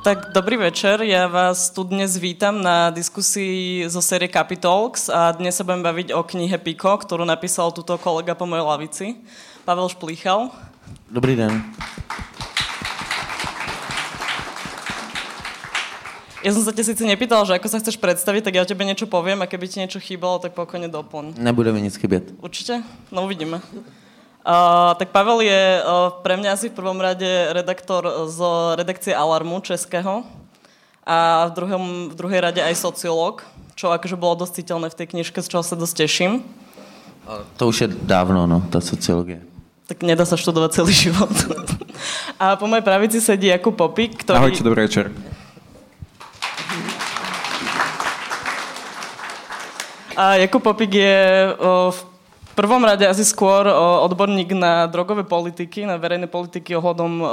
Tak dobrý večer, ja vás tu dnes vítam na diskusii zo série Capitalks a dnes sa budem baviť o knihe Piko, ktorú napísal tuto kolega po mojej lavici, Pavel Šplíchal. Dobrý den. Ja som sa te síce nepýtal, že ako sa chceš predstaviť, tak ja o tebe niečo poviem a keby ti niečo chýbalo, tak pokojne doplň. Nebude mi nic chybět. Určite? No uvidíme. Uh, tak Pavel je uh, pre mňa asi v prvom rade redaktor z redakcie Alarmu českého a v, druhom, v druhej rade aj sociológ, čo akože bolo dosť citeľné v tej knižke, z čoho sa dosť teším. To už je dávno, no, ta sociologie. Tak nedá sa študovať celý život. a po mojej pravici sedí Jakub Popík, ktorý... Ahojte, dobrý večer. A Jakub Popík je v prvom rade asi skôr o, odborník na drogové politiky, na verejné politiky ohľadom o,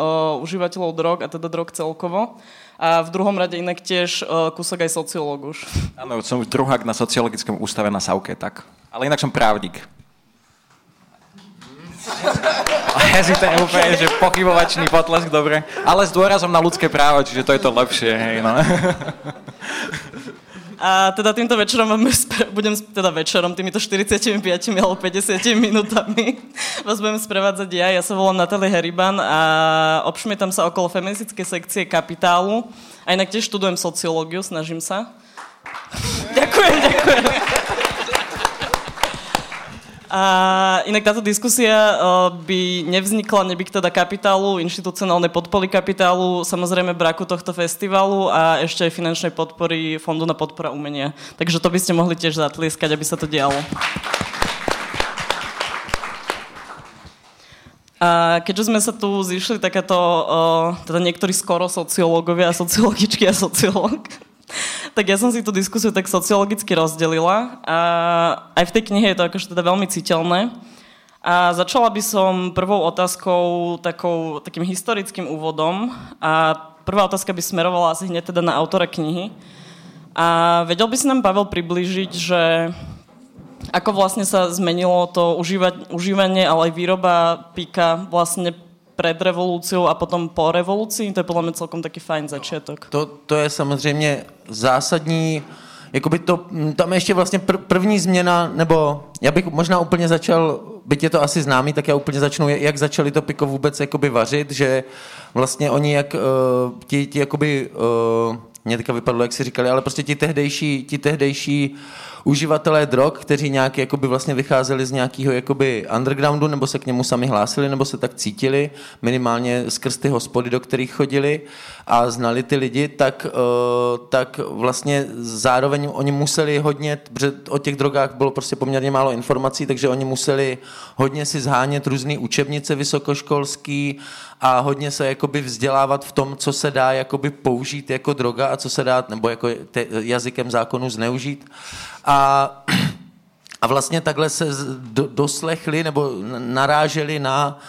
užívateľov drog a teda drog celkovo. A v druhom rade inak tiež o, kúsok aj sociológ už. Áno, som druhák na sociologickom ústave na Sauke, tak. Ale inak som právnik. A hezité úplne, že pochybovačný potlesk, dobre. Ale s dôrazom na ľudské práva, čiže to je to lepšie, hej, no. A teda týmto večerom vám budem, teda večerom, týmito 45 alebo 50 minútami vás budem sprevádzať ja. Ja sa volám Natalie Heriban a obšmietam sa okolo feministickej sekcie Kapitálu. A inak tiež študujem sociológiu, snažím sa. ďakujem, ďakujem. A inak táto diskusia uh, by nevznikla nebyť teda kapitálu, inštitucionálnej podpory kapitálu, samozrejme braku tohto festivalu a ešte aj finančnej podpory Fondu na podpora umenia. Takže to by ste mohli tiež zatlieskať, aby sa to dialo. A keďže sme sa tu zišli takéto, uh, teda niektorí skoro sociológovia, sociologičky a sociológ, tak ja som si tú diskusiu tak sociologicky rozdelila a aj v tej knihe je to akože teda veľmi citeľné. A začala by som prvou otázkou, takou, takým historickým úvodom a prvá otázka by smerovala asi hneď teda na autora knihy. A vedel by si nám Pavel priblížiť, že ako vlastne sa zmenilo to užívanie, ale aj výroba píka vlastne před revolucí a potom po revoluci. To je podle mě celkom taky fajn začátek. To, to je samozřejmě zásadní, jakoby to, tam ještě vlastně pr- první změna, nebo já bych možná úplně začal, byť je to asi známý, tak já úplně začnu, jak začali to piko vůbec jakoby vařit, že vlastně oni jak uh, ti, ti jakoby, uh, mě teďka vypadlo, jak si říkali, ale prostě ti tehdejší, ti tehdejší uh, uživatelé drog, kteří nějak jakoby vlastně vycházeli z nějakého jakoby undergroundu, nebo se k němu sami hlásili, nebo se tak cítili, minimálně skrz ty hospody, do kterých chodili a znali ty lidi, tak, uh, tak vlastně zároveň oni museli hodně, protože o těch drogách bylo prostě poměrně málo informací, takže oni museli hodně si zhánět různé učebnice vysokoškolský a hodně se jakoby vzdělávat v tom, co se dá jakoby použít jako droga a co se dá, nebo jako te, jazykem zákonu zneužít. A, a vlastně takhle se do, doslechli nebo naráželi na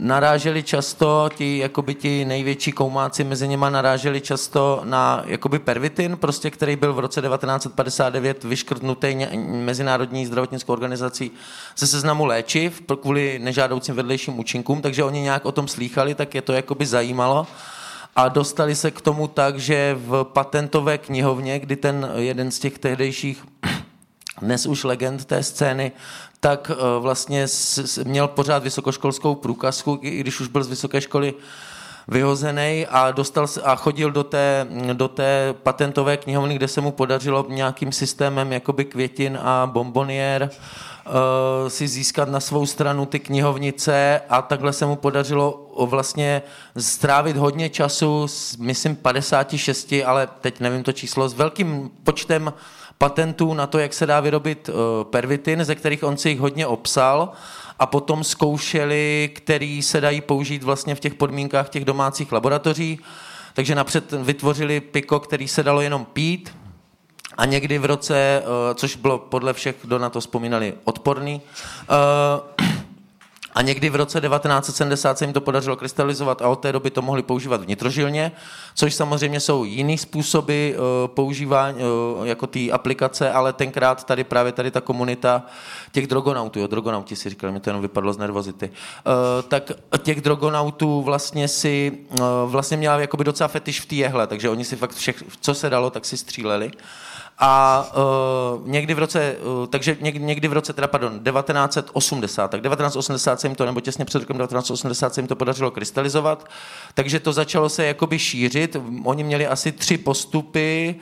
naráželi často, ti, jakoby ti největší koumáci mezi něma naráželi často na jakoby pervitin, prostě, který byl v roce 1959 vyškrtnutý Mezinárodní zdravotnickou organizací ze seznamu léčiv kvůli nežádoucím vedlejším účinkům, takže oni nějak o tom slýchali, tak je to jakoby zajímalo. A dostali se k tomu tak, že v patentové knihovně, kdy ten jeden z těch tehdejších dnes už legend té scény, tak eh, vlastně měl pořád vysokoškolskou průkazku, i když už byl z vysoké školy vyhozený a, dostal a chodil do té, do té patentové knihovny, kde se mu podařilo nějakým systémem jakoby květin a bombonier uh, si získat na svou stranu ty knihovnice a takhle se mu podařilo vlastně strávit hodně času, myslím 56, ale teď nevím to číslo, s velkým počtem patentů na to, jak se dá vyrobit uh, pervitin, ze kterých on si jich hodně obsal a potom zkoušeli, který se dají použít vlastně v těch podmínkách těch domácích laboratoří. Takže napřed vytvořili piko, který se dalo jenom pít, a někdy v roce, uh, což bylo podle všech, kdo na to vzpomínali, odporný, uh, A někdy v roce 1970 se jim to podařilo krystalizovat a od té doby to mohli používat vnitrožilně, což samozřejmě jsou jiný způsoby uh, používání uh, jako té aplikace, ale tenkrát tady právě tady ta komunita těch drogonautů, jo, drogonauti si říkali, mě to jenom vypadlo z nervozity, uh, tak těch drogonautů vlastně si vlastně měla jakoby docela fetiš v té jehle, takže oni si fakt všech, co se dalo, tak si stříleli. A uh, někdy v roce, uh, takže někdy, někdy v roce, teda pardon, 1980, tak 1980 se jim to, nebo těsně před rokem 1980 se jim to podařilo krystalizovat, takže to začalo se jakoby šířit. Oni měli asi tři postupy,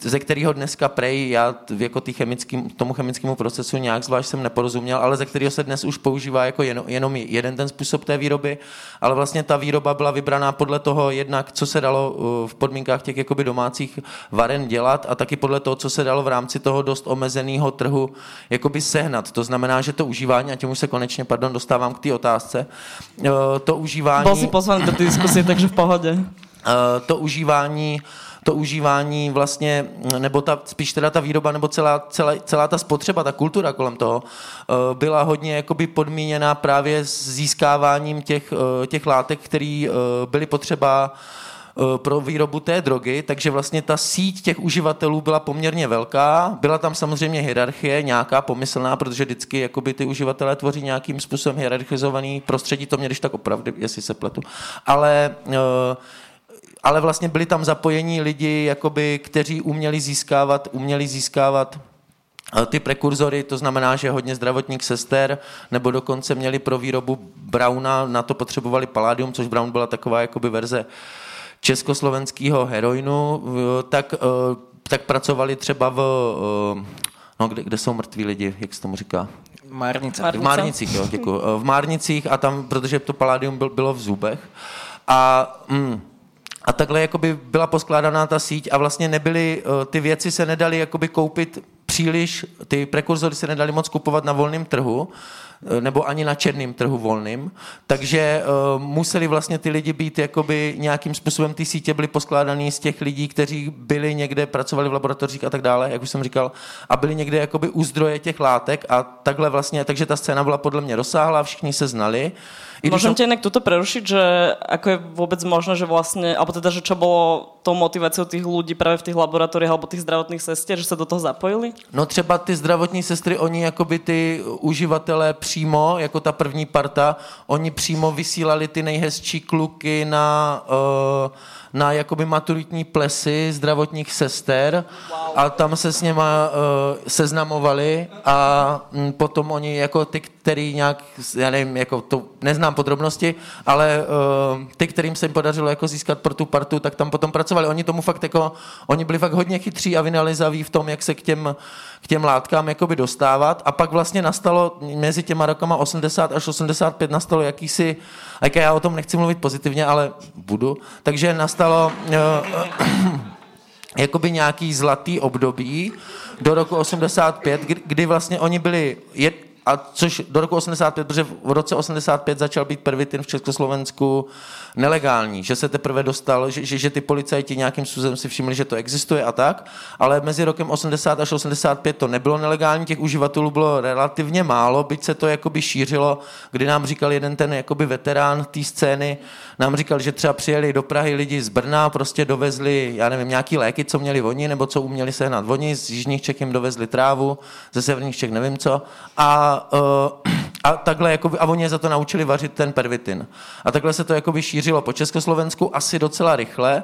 ze kterého dneska prej, já jako tý chemický, tomu chemickému procesu nějak zvlášť jsem neporozuměl, ale ze kterého se dnes už používá jako jenom, jenom jeden ten způsob té výroby, ale vlastně ta výroba byla vybraná podle toho jednak, co se dalo uh, v podmínkách těch jakoby domácích varen dělat a taky podle toho, co se dalo v rámci toho dost omezeného trhu jakoby sehnat. To znamená, že to užívání, a tím už se konečně, pardon, dostávám k té otázce, uh, to užívání... Byl si pozvaný do té diskusie, takže v pohodě. Uh, to užívání to užívání vlastně, nebo ta, spíš teda ta výroba, nebo celá, celá, celá ta spotřeba, ta kultura kolem toho, eh, byla hodně jakoby podmíněná právě s získáváním těch, eh, těch látek, které eh, byly potřeba pro výrobu té drogy, takže vlastně ta síť těch uživatelů byla poměrně velká. Byla tam samozřejmě hierarchie, nějaká pomyslná, protože vždycky jakoby ty uživatelé tvoří nějakým způsobem hierarchizovaný prostředí, to mě když tak opravdu, jestli se pletu. Ale uh, ale vlastně byli tam zapojení lidi, jakoby, kteří uměli získávat, uměli získávat eh, ty prekurzory, to znamená, že hodně zdravotních sester, nebo dokonce měli pro výrobu Brauna, na to potřebovali paládium, což Brown byla taková jakoby verze československého heroinu, tak, eh, tak pracovali třeba v, eh, no, kde, kde jsou mrtví lidi, jak se tomu říká? Márnice. V Márnicích, jo, děkuji. V Márnicích a tam, protože to paládium bylo v zubech. A mm, a takhle jakoby byla poskládaná ta síť a vlastně nebyly, eh, ty věci se nedaly jakoby koupit příliš, ty prekurzory se nedali moc kupovat na volném trhu, eh, nebo ani na černém trhu volným, takže uh, museli vlastně ty lidi být jakoby nějakým způsobem, ty sítě byly poskládané z těch lidí, kteří byli někde, pracovali v laboratořích a tak dále, jak už jsem říkal, a byli někde jakoby u zdroje těch látek a takhle vlastně, takže ta scéna byla podle mě rozsáhlá, všichni se znali, i Môžem ťa inak tuto prerušiť, že ako je vôbec možné, že vlastne, alebo teda, že čo bolo tou motiváciou tých ľudí práve v tých laboratóriách alebo tých zdravotných sestier, že sa do toho zapojili? No třeba ty zdravotní sestry, oni jakoby ty uživatelé přímo, jako ta první parta, oni přímo vysílali ty nejhezčí kluky na... Uh, na jakoby maturitní plesy zdravotních sester a tam se s něma uh, seznamovali a um, potom oni jako ty, který nějak, já nevím, jako to neznám podrobnosti, ale uh, ty, kterým se jim podařilo jako získat pro tu partu, tak tam potom pracovali. Oni tomu fakt jako, oni byli fakt hodně chytří a vynalizaví v tom, jak se k těm, k těm látkám jakoby dostávat a pak vlastně nastalo mezi těma rokama 80 až 85 nastalo jakýsi, a já o tom nechci mluvit pozitivně, ale budu, takže nastalo uh, jakoby nějaký zlatý období do roku 85, kdy vlastně oni byli, a což do roku 85, protože v roce 85 začal být pervitin v Československu nelegální, že se teprve dostal, že, že, že ty policajti nějakým způsobem si všimli, že to existuje a tak, ale mezi rokem 80 až 85 to nebylo nelegální, těch uživatelů bylo relativně málo, byť se to jakoby šířilo, kdy nám říkal jeden ten jakoby veterán té scény, nám říkal, že třeba přijeli do Prahy lidi z Brna, prostě dovezli, já nevím, nějaký léky, co měli oni, nebo co uměli sehnat oni, z jižních Čech jim dovezli trávu, ze severních Čech nevím co, a, uh, a takhle, jakoby, a oni je za to naučili vařit ten pervitin. A takhle se to jakoby šířilo po Československu asi docela rychle,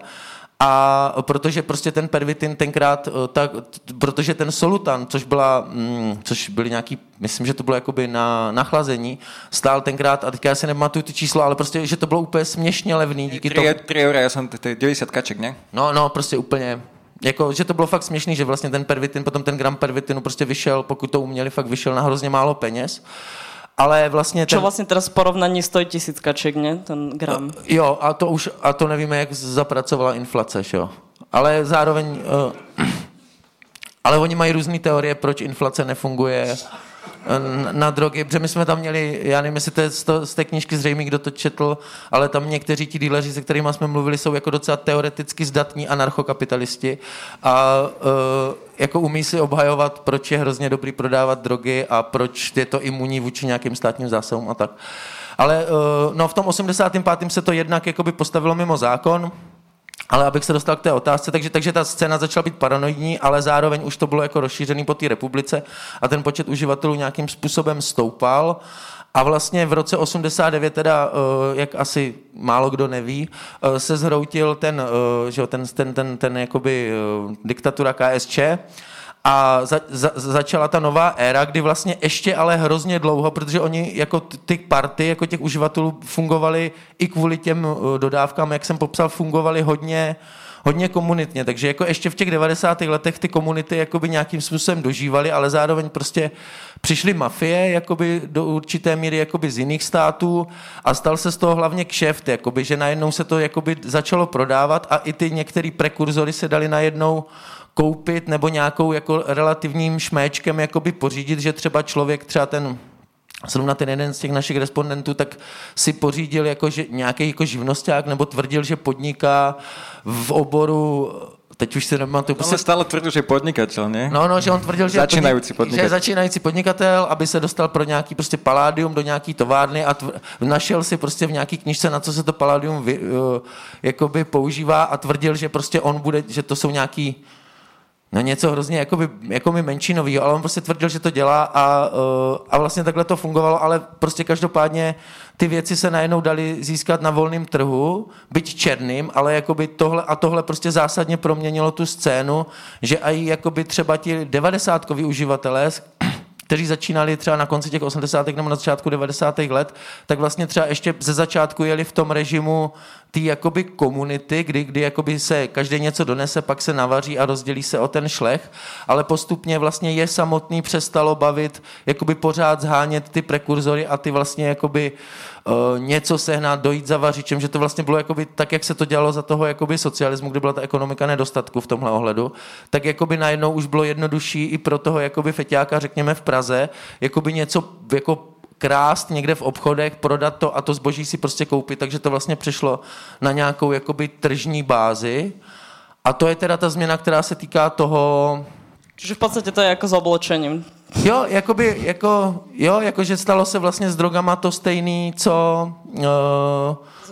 a protože prostě ten pervitin tenkrát, eh, tak, protože ten solutan, což byla, mm, což byly nějaký, myslím, že to bylo jakoby na nachlazení, stál tenkrát, a teďka já si nematuju ty číslo, ale prostě, že to bylo úplně směšně levný. Díky 3, 3 eura, já jsem, to je 90 kaček, ne? No, no, prostě úplně, jako, že to bylo fakt směšný, že vlastně ten pervitin, potom ten gram pervitinu prostě vyšel, pokud to uměli, fakt vyšel na hrozně málo peněz ale vlastně... Ten... Čo vlastně teraz porovnaní stojí tisíckaček, ne? Ten gram. Jo, a to už, a to nevíme, jak zapracovala inflace, jo. Ale zároveň... Uh, ale oni mají různé teorie, proč inflace nefunguje na, drogy, protože my jsme tam měli, já nevím, jestli to je z, to, z té knížky zřejmě, kdo to četl, ale tam někteří ti díleři, se kterými jsme mluvili, jsou jako docela teoreticky zdatní anarchokapitalisti a uh, jako umí si obhajovat, proč je hrozně dobrý prodávat drogy a proč je to imunní vůči nějakým státním zásahům a tak. Ale uh, no, v tom 85. se to jednak jakoby postavilo mimo zákon, ale abych se dostal k té otázce, takže, takže ta scéna začala být paranoidní, ale zároveň už to bylo jako rozšířený po té republice a ten počet uživatelů nějakým způsobem stoupal. A vlastně v roce 89, teda, eh, jak asi málo kdo neví, eh, se zhroutil ten, eh, že ten, ten, ten, ten jakoby diktatura KSČ, a za, za, začala ta nová éra, kdy vlastně ještě ale hrozně dlouho, protože oni jako ty party, jako těch uživatelů fungovali i kvůli těm uh, dodávkám, jak jsem popsal, fungovali hodně, hodně komunitně, takže jako ještě v těch 90. letech ty komunity jakoby nějakým způsobem dožívaly, ale zároveň prostě přišly mafie jakoby do určité míry jakoby z jiných států a stal se z toho hlavně kšeft, jakoby, že najednou se to jakoby začalo prodávat a i ty některé prekurzory se dali najednou koupit nebo nějakou jako relativním šméčkem jakoby pořídit, že třeba člověk, třeba ten zrovna ten jeden z těch našich respondentů, tak si pořídil jako, že nějaký jako živnosták nebo tvrdil, že podniká v oboru teď už si nemám Ale stále tvrdil, že je podnikatel, ne? No, no, že on tvrdil, že, začínající podnikatel. že je začínající podnikatel, aby se dostal pro nějaký prostě paládium do nějaký továrny a tvr, našel si prostě v nějaký knižce, na co se to paládium vy, uh, jakoby používá a tvrdil, že prostě on bude, že to jsou nějaký No něco hrozně jakoby, jako mi menšinový, ale on prostě tvrdil, že to dělá a, uh, a vlastně takhle to fungovalo, ale prostě každopádně ty věci se najednou dali získat na volném trhu, byť černým, ale jakoby tohle a tohle prostě zásadně proměnilo tu scénu, že i jakoby třeba ti devadesátkoví uživatelé, kteří začínali třeba na konci těch 80. nebo na začátku 90. let, tak vlastně třeba ještě ze začátku jeli v tom režimu té jakoby komunity, kdy, kdy jakoby se každý něco donese, pak se navaří a rozdělí se o ten šlech, ale postupně vlastně je samotný přestalo bavit, jakoby pořád zhánět ty prekurzory a ty vlastně jakoby uh, něco sehnat, dojít za vařičem, že to vlastně bylo jakoby tak, jak se to dělalo za toho jakoby socialismu, kdy byla ta ekonomika nedostatku v tomhle ohledu, tak jakoby najednou už bylo jednodušší i pro toho jakoby feťáka, řekněme v Praze, jakoby něco jako krást někde v obchodech, prodat to a to zboží si prostě koupit, takže to vlastně přišlo na nějakou jakoby tržní bázi. A to je teda ta změna, která se týká toho... Čiže v podstatě to je jako s oblečením. Jo, jakoby, jako, jo, jakože stalo se vlastně s drogama to stejný, co... Uh,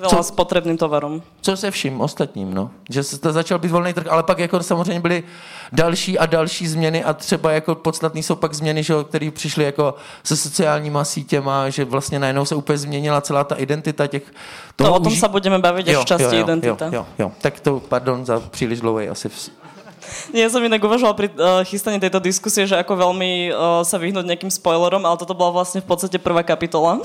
co, s potřebným tovarem. Co se vším ostatním, no. Že se to začal být volný trh, ale pak jako samozřejmě byly další a další změny a třeba jako podstatný jsou pak změny, že, které přišly jako se sociálníma sítěma, že vlastně najednou se úplně změnila celá ta identita těch... Toho no o tom uži... se budeme bavit až v části identita. Jo, jo, jo. Tak to, pardon za příliš dlouhý asi v... Nie, som inak uvažovala pri uh, chystaní tejto diskusie, že ako veľmi uh, sa vyhnúť nejakým spoilerom, ale toto bola vlastne v podstate prvá kapitola.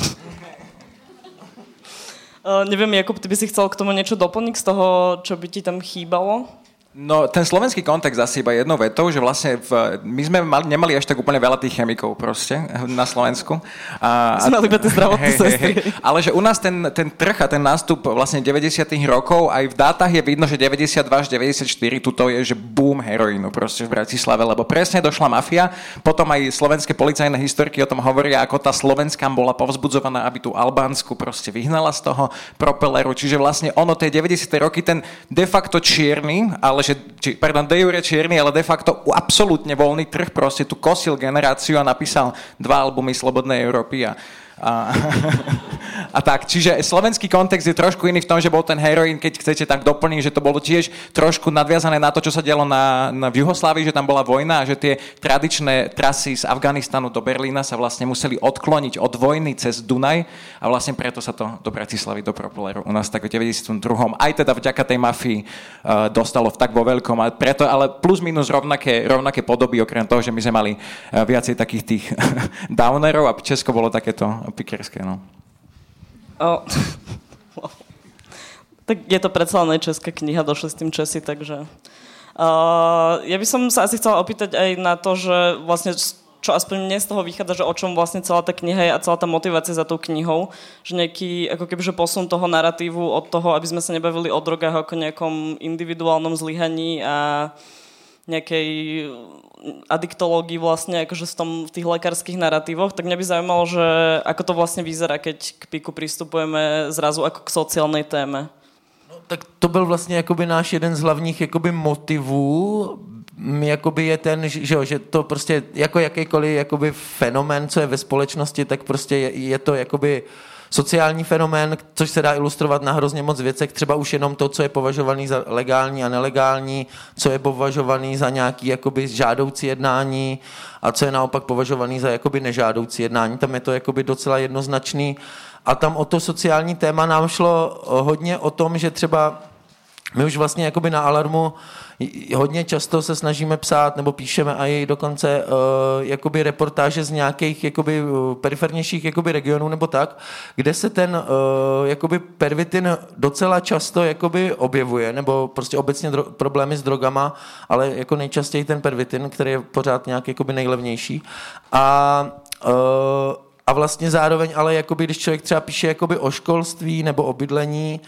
Uh, neviem, Jakub, ty by si chcel k tomu niečo doplniť z toho, čo by ti tam chýbalo? No, ten slovenský kontext asi iba jednou vetou, že vlastne v, my sme mali, nemali až tak úplne veľa tých chemikov proste na Slovensku. A, mali iba tie zdravotné hej, hej, hej, Ale že u nás ten, ten trh a ten nástup vlastne 90 rokov, aj v dátach je vidno, že 92 až 94 tuto je, že boom heroínu proste v Bratislave, lebo presne došla mafia, potom aj slovenské policajné historky o tom hovoria, ako tá slovenská bola povzbudzovaná, aby tú Albánsku proste vyhnala z toho propeleru. Čiže vlastne ono, tie 90 roky, ten de facto čierny, ale že, či, pardon, de jure čierny, ale de facto absolútne voľný trh proste tu kosil generáciu a napísal dva albumy Slobodnej Európy a a, a tak, čiže slovenský kontext je trošku iný v tom, že bol ten heroín, keď chcete, tak doplním, že to bolo tiež trošku nadviazané na to, čo sa dialo na, na v Juhoslávii, že tam bola vojna a že tie tradičné trasy z Afganistanu do Berlína sa vlastne museli odkloniť od vojny cez Dunaj a vlastne preto sa to do Bratislavy, do Propeleru u nás tak v 92. aj teda vďaka tej mafii uh, dostalo v tak vo veľkom a preto, ale plus minus rovnaké, rovnaké podoby, okrem toho, že my sme mali uh, viacej takých tých downerov a Česko bolo takéto pikerské, no. O, tak je to predsa len česká kniha, došli s tým Česi, takže... Uh, ja by som sa asi chcela opýtať aj na to, že vlastne čo aspoň mne z toho vychádza, že o čom vlastne celá tá kniha je a celá tá motivácia za tou knihou, že nejaký ako keby, že posun toho narratívu od toho, aby sme sa nebavili o drogách ako nejakom individuálnom zlyhaní a nejakej adiktológii vlastne, akože v, tom, v tých lekárskych narratívoch, tak mňa by zaujímalo, že ako to vlastne vyzerá, keď k PIKu pristupujeme zrazu ako k sociálnej téme. No, tak to byl vlastně jakoby náš jeden z hlavních jakoby motivů, jakoby je ten, že, že to prostě jako jakýkoliv jakoby fenomén, co je ve společnosti, tak prostě je, je to jakoby uh, sociální fenomén, což se dá ilustrovat na hrozně moc věcech, třeba už jenom to, co je považovaný za legální a nelegální, co je považovaný za nějaký jakoby žádoucí jednání a co je naopak považovaný za jakoby nežádoucí jednání. Tam je to jakoby docela jednoznačný. A tam o to sociální téma nám šlo hodně o tom, že třeba my už vlastně jakoby na Alarmu hodně často se snažíme psát, nebo píšeme a i dokonce uh, jakoby reportáže z nějakých jakoby uh, perifernějších jakoby regionů nebo tak, kde se ten uh, jakoby pervitin docela často jakoby objevuje, nebo prostě obecně dro- problémy s drogama, ale jako nejčastěji ten pervitin, který je pořád nějak jakoby nejlevnější. A uh, a vlastně zároveň, ale jakoby, když člověk třeba píše jakoby o školství nebo o bydlení,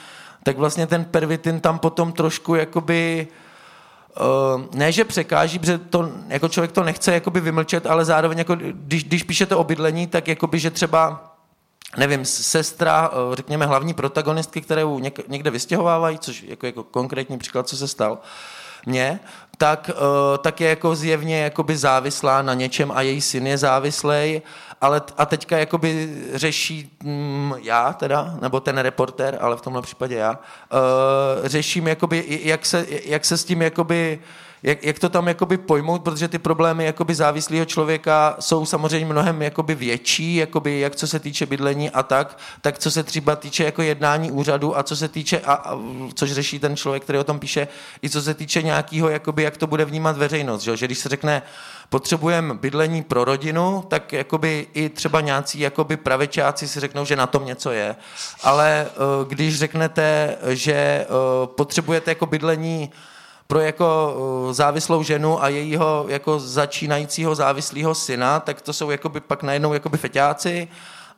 tak vlastně ten pervitin tam potom trošku jakoby Uh, ne, že překáží, protože to, jako člověk to nechce jakoby vymlčet, ale zároveň, jako, když, když píšete o bydlení, tak jakoby, že třeba nevím, sestra, uh, řekněme, hlavní protagonistky, které někde vystěhovávají, což jako, jako konkrétní příklad, co se stal, mně, tak, uh, tak je jako zjevně jakoby závislá na něčem a její syn je závislej ale a teďka jakoby řeší mm, já teda, nebo ten reporter, ale v tomhle případě já, uh, řeším jakoby, jak se, jak se s tím jakoby jak, jak to tam jakoby pojmout, protože ty problémy jakoby závislého člověka jsou samozřejmě mnohem jakoby větší, jakoby jak co se týče bydlení a tak, tak co se třeba týče jako jednání úřadu a co se týče, a, a, což řeší ten člověk, který o tom píše, i co se týče nějakého, jakoby, jak to bude vnímat veřejnost, že, že když se řekne, potřebujeme bydlení pro rodinu, tak jakoby i třeba nějací jakoby pravečáci si řeknou, že na tom něco je. Ale eh, když řeknete, že eh, potřebujete jako bydlení pro jako eh, závislou ženu a jejího jako začínajícího závislého syna, tak to jsou jakoby pak najednou jakoby feťáci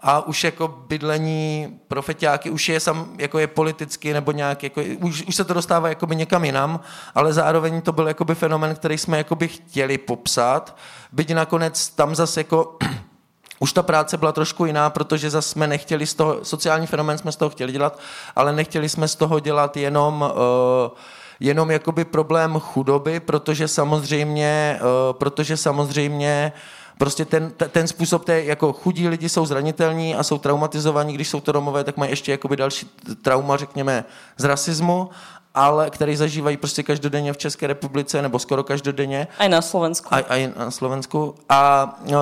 a už jako bydlení pro feťáky už je sam, jako je politicky nebo nějak, jako, už, už se to dostává jakoby někam jinam, ale zároveň to byl jakoby fenomen, který jsme jakoby chtěli popsat, byť nakonec tam zase jako už ta práce byla trošku jiná, protože zase jsme nechtěli z toho, sociální fenomén jsme z toho chtěli dělat, ale nechtěli jsme z toho dělat jenom uh, jenom jakoby problém chudoby, protože samozřejmě, uh, protože samozřejmě prostě ten, ten způsob té, jako chudí lidi jsou zranitelní a jsou traumatizovaní, když jsou to Romové, tak mají ještě jakoby další trauma, řekněme, z rasismu, ale který zažívají prostě každodenně v České republice, nebo skoro každodenně. A na Slovensku. A, a na Slovensku. A, uh,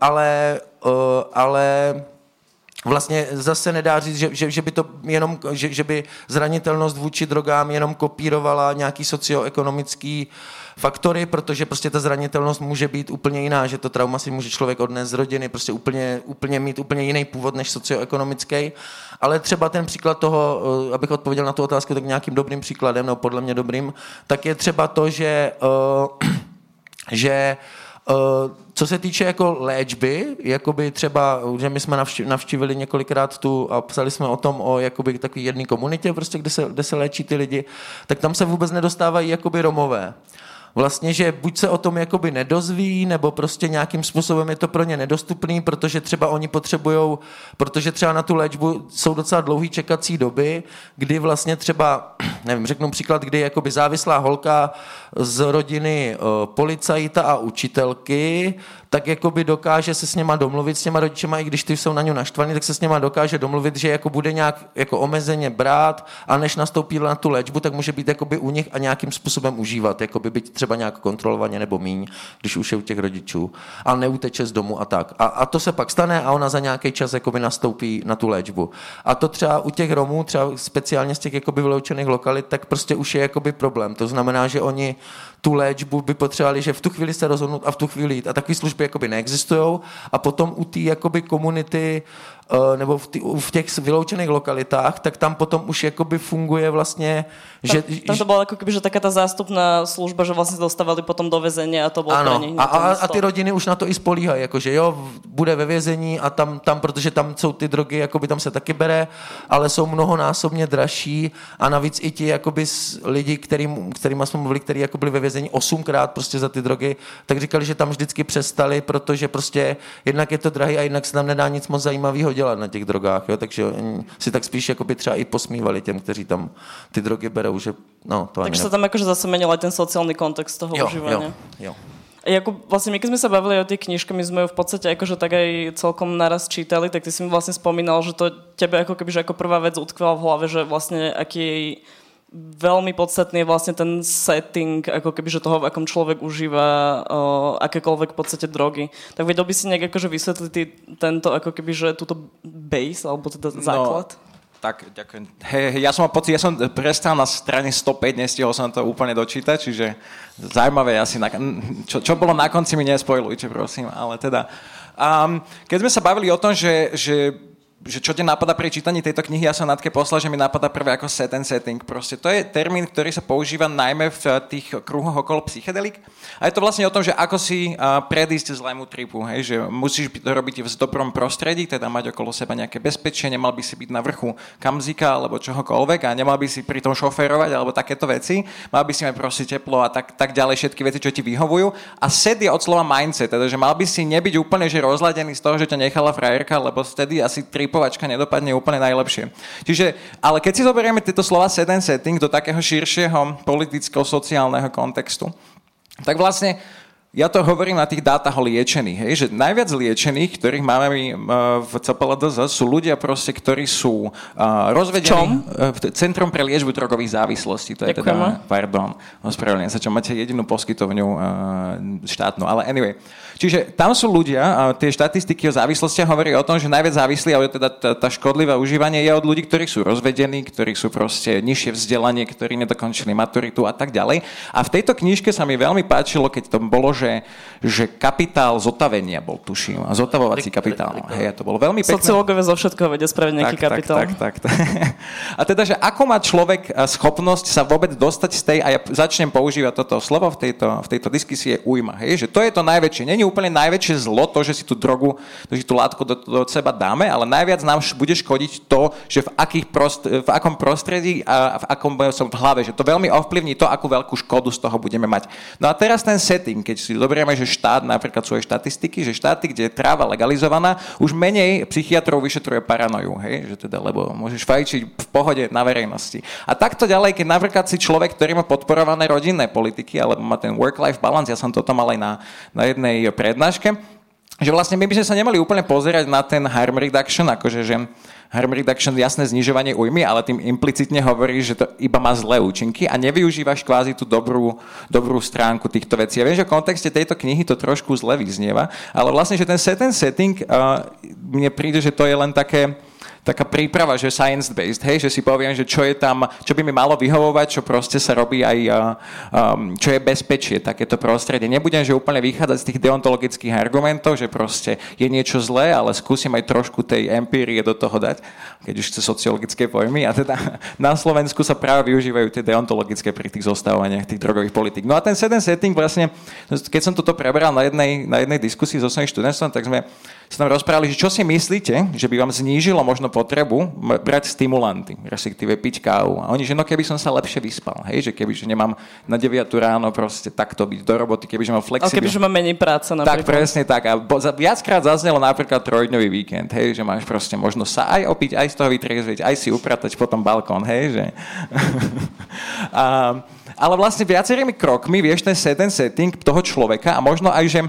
ale, uh, ale vlastně zase nedá říct, že, že, že by to jenom, že, že by zranitelnost vůči drogám jenom kopírovala nějaký socioekonomický faktory, protože prostě ta zranitelnost může být úplně jiná, že to trauma si může člověk odnést z rodiny, prostě úplně, úplně mít úplně jiný původ než socioekonomický. Ale třeba ten příklad toho, eh, abych odpověděl na tu otázku tak nějakým dobrým příkladem, nebo podle mě dobrým, tak je třeba to, že, uh, že co se týče jako léčby, jakoby třeba, že my jsme navštívili několikrát tu a psali jsme o tom, o jakoby takový jedné komunitě, prostě, kde, se, kde se léčí ty lidi, tak tam se vůbec nedostávají jakoby Romové vlastně, že buď se o tom jakoby nedozví, nebo prostě nějakým způsobem je to pro ně nedostupný, protože třeba oni potřebují, protože třeba na tu léčbu jsou docela dlouhý čekací doby, kdy vlastně třeba, nevím, řeknu příklad, kdy jakoby závislá holka z rodiny policajta a učitelky, tak jakoby dokáže se s něma domluvit, s těma rodičema, i když ty jsou na ňu naštvaný, tak se s něma dokáže domluvit, že jako bude nějak jako omezeně brát a než nastoupí na tu léčbu, tak může být jakoby u nich a nějakým způsobem užívat, jakoby být třeba nějak kontrolovaně nebo míň, když už je u těch rodičů, a neuteče z domu a tak. A, a to se pak stane a ona za nějaký čas jakoby nastoupí na tu léčbu. A to třeba u těch Romů, třeba speciálně z těch jakoby vyloučených lokalit, tak prostě už je jakoby problém. To znamená, že oni tu léčbu by potřebovali, že v tu chvíli se rozhodnout a v tu chvíli jít. A takové služby jakoby neexistují. A potom u té jakoby komunity nebo v, tý, v těch vyloučených lokalitách, tak tam potom už jakoby funguje vlastně, že... Tam, tam to bylo jako že taká ta zástupná služba, že vlastně dostávali potom do väzenia a to bolo ano. nich a, a, a ty rodiny už na to i spolíhají, jakože jo, bude ve vězení a tam, tam, protože tam jsou ty drogy, jakoby tam se taky bere, ale jsou mnohonásobně dražší a navíc i ti jakoby lidi, kterým, kterýma jsme mluvili, kteří jako byli ve vězení osmkrát prostě za ty drogy, tak říkali, že tam vždycky přestali, protože prostě jednak je to drahý a jednak se tam nedá nic moc zajímavého dělat na těch drogách, jo, takže si tak spíš jakoby třeba i posmívali těm, kteří tam ty drogy berou, že no, to Takže sa tam akože zase menil aj ten sociálny kontext toho jo, užívania. Jo, jo. Jako vlastne my, keď sme sa bavili o tých knižkách, my sme ju v podstate akože tak aj celkom naraz čítali, tak ty si mi vlastne spomínal, že to tebe ako keby, že ako prvá vec utkvela v hlave, že vlastne aký veľmi podstatný je vlastne ten setting, ako keby, že toho, v akom človek užíva o, akékoľvek v podstate drogy. Tak vedel by si nejak akože vysvetliť tento, ako keby, že túto base, alebo teda no, základ? No tak, ďakujem. Hey, ja som pocit, ja som prestal na strane 105, nestihol som to úplne dočítať, čiže zaujímavé asi, na, čo, čo bolo na konci mi nespojlujte, prosím, ale teda... Um, keď sme sa bavili o tom, že, že že čo ťa napadá pri čítaní tejto knihy, ja som Natke poslal, že mi napadá prvé ako set and setting. Proste to je termín, ktorý sa používa najmä v tých kruhoch okolo psychedelik. A je to vlastne o tom, že ako si predísť zlému tripu. Hej? Že musíš to robiť v dobrom prostredí, teda mať okolo seba nejaké bezpečie, nemal by si byť na vrchu kamzika alebo čohokoľvek a nemal by si pri tom šoférovať alebo takéto veci. Mal by si mať proste teplo a tak, tak ďalej všetky veci, čo ti vyhovujú. A set je od slova mindset, teda že mal by si nebyť úplne že rozladený z toho, že ťa nechala frajerka, lebo vtedy asi trip typovačka nedopadne úplne najlepšie. Čiže, ale keď si zoberieme tieto slova set and setting do takého širšieho politického, sociálneho kontextu, tak vlastne ja to hovorím na tých dátach o liečených, hej, že najviac liečených, ktorých máme my v CPLDZ, sú ľudia proste, ktorí sú uh, rozvedení Čom? V Centrum pre liečbu drogových závislostí. To je Ďakujem. teda, pardon, ospravedlňujem sa, čo máte jedinú poskytovňu uh, štátnu, ale anyway. Čiže tam sú ľudia, a tie štatistiky o závislosti hovorí o tom, že najviac závislí, ale teda tá, tá škodlivé užívanie je od ľudí, ktorí sú rozvedení, ktorí sú proste nižšie vzdelanie, ktorí nedokončili maturitu a tak ďalej. A v tejto knižke sa mi veľmi páčilo, keď to bolo, že, že kapitál zotavenia bol, tuším, a zotavovací kapitál. Hej, to bolo veľmi pekné. Sociológové zo všetkého vedia spraviť nejaký tak, kapitál. Tak, tak, tak. A teda, že ako má človek schopnosť sa vôbec dostať z tej, a ja začnem používať toto slovo v tejto, v tejto diskusie, ujma. Hej, že to je to najväčšie. Není úplne najväčšie zlo to, že si tú drogu, že si tú látku do, do seba dáme, ale najviac nám bude škodiť to, že v, akých prost, v akom prostredí a v akom som v hlave, že to veľmi ovplyvní to, akú veľkú škodu z toho budeme mať. No a teraz ten setting, keď si zoberieme, že štát, napríklad svoje štatistiky, že štáty, kde je tráva legalizovaná, už menej psychiatrov vyšetruje paranoju, hej? že teda, lebo môžeš fajčiť v pohode na verejnosti. A takto ďalej, keď napríklad si človek, ktorý má podporované rodinné politiky, alebo má ten work-life balance, ja som toto mal aj na, na jednej prednáške, že vlastne my by sme sa nemali úplne pozerať na ten harm reduction, akože že harm reduction jasné znižovanie újmy, ale tým implicitne hovorí, že to iba má zlé účinky a nevyužívaš kvázi tú dobrú, dobrú stránku týchto vecí. Ja viem, že v kontexte tejto knihy to trošku zle vyznieva, ale vlastne, že ten set setting, uh, mne príde, že to je len také, taká príprava, že science-based, hej, že si poviem, že čo je tam, čo by mi malo vyhovovať, čo proste sa robí aj, um, čo je bezpečie, takéto prostredie. Nebudem, že úplne vychádzať z tých deontologických argumentov, že proste je niečo zlé, ale skúsim aj trošku tej empírie do toho dať, keď už chce sociologické pojmy. A teda na Slovensku sa práve využívajú tie deontologické pri tých zostávaniach tých drogových politik. No a ten setting setting vlastne, keď som toto preberal na jednej, na jednej diskusii so svojím študentom, tak sme sa tam rozprávali, že čo si myslíte, že by vám znížilo možno potrebu brať stimulanty, respektíve piť kávu. A oni, že no keby som sa lepšie vyspal, hej, že keby že nemám na 9 ráno proste takto byť do roboty, keby že mám flexibil. A keby že mám menej práce napríklad. Tak presne tak. A viackrát zaznelo napríklad trojdňový víkend, hej, že máš proste možnosť sa aj opiť, aj z toho vytriezviť, aj si upratať potom balkón, hej, že... a, ale vlastne viacerými krokmi vieš ten set setting toho človeka a možno aj, že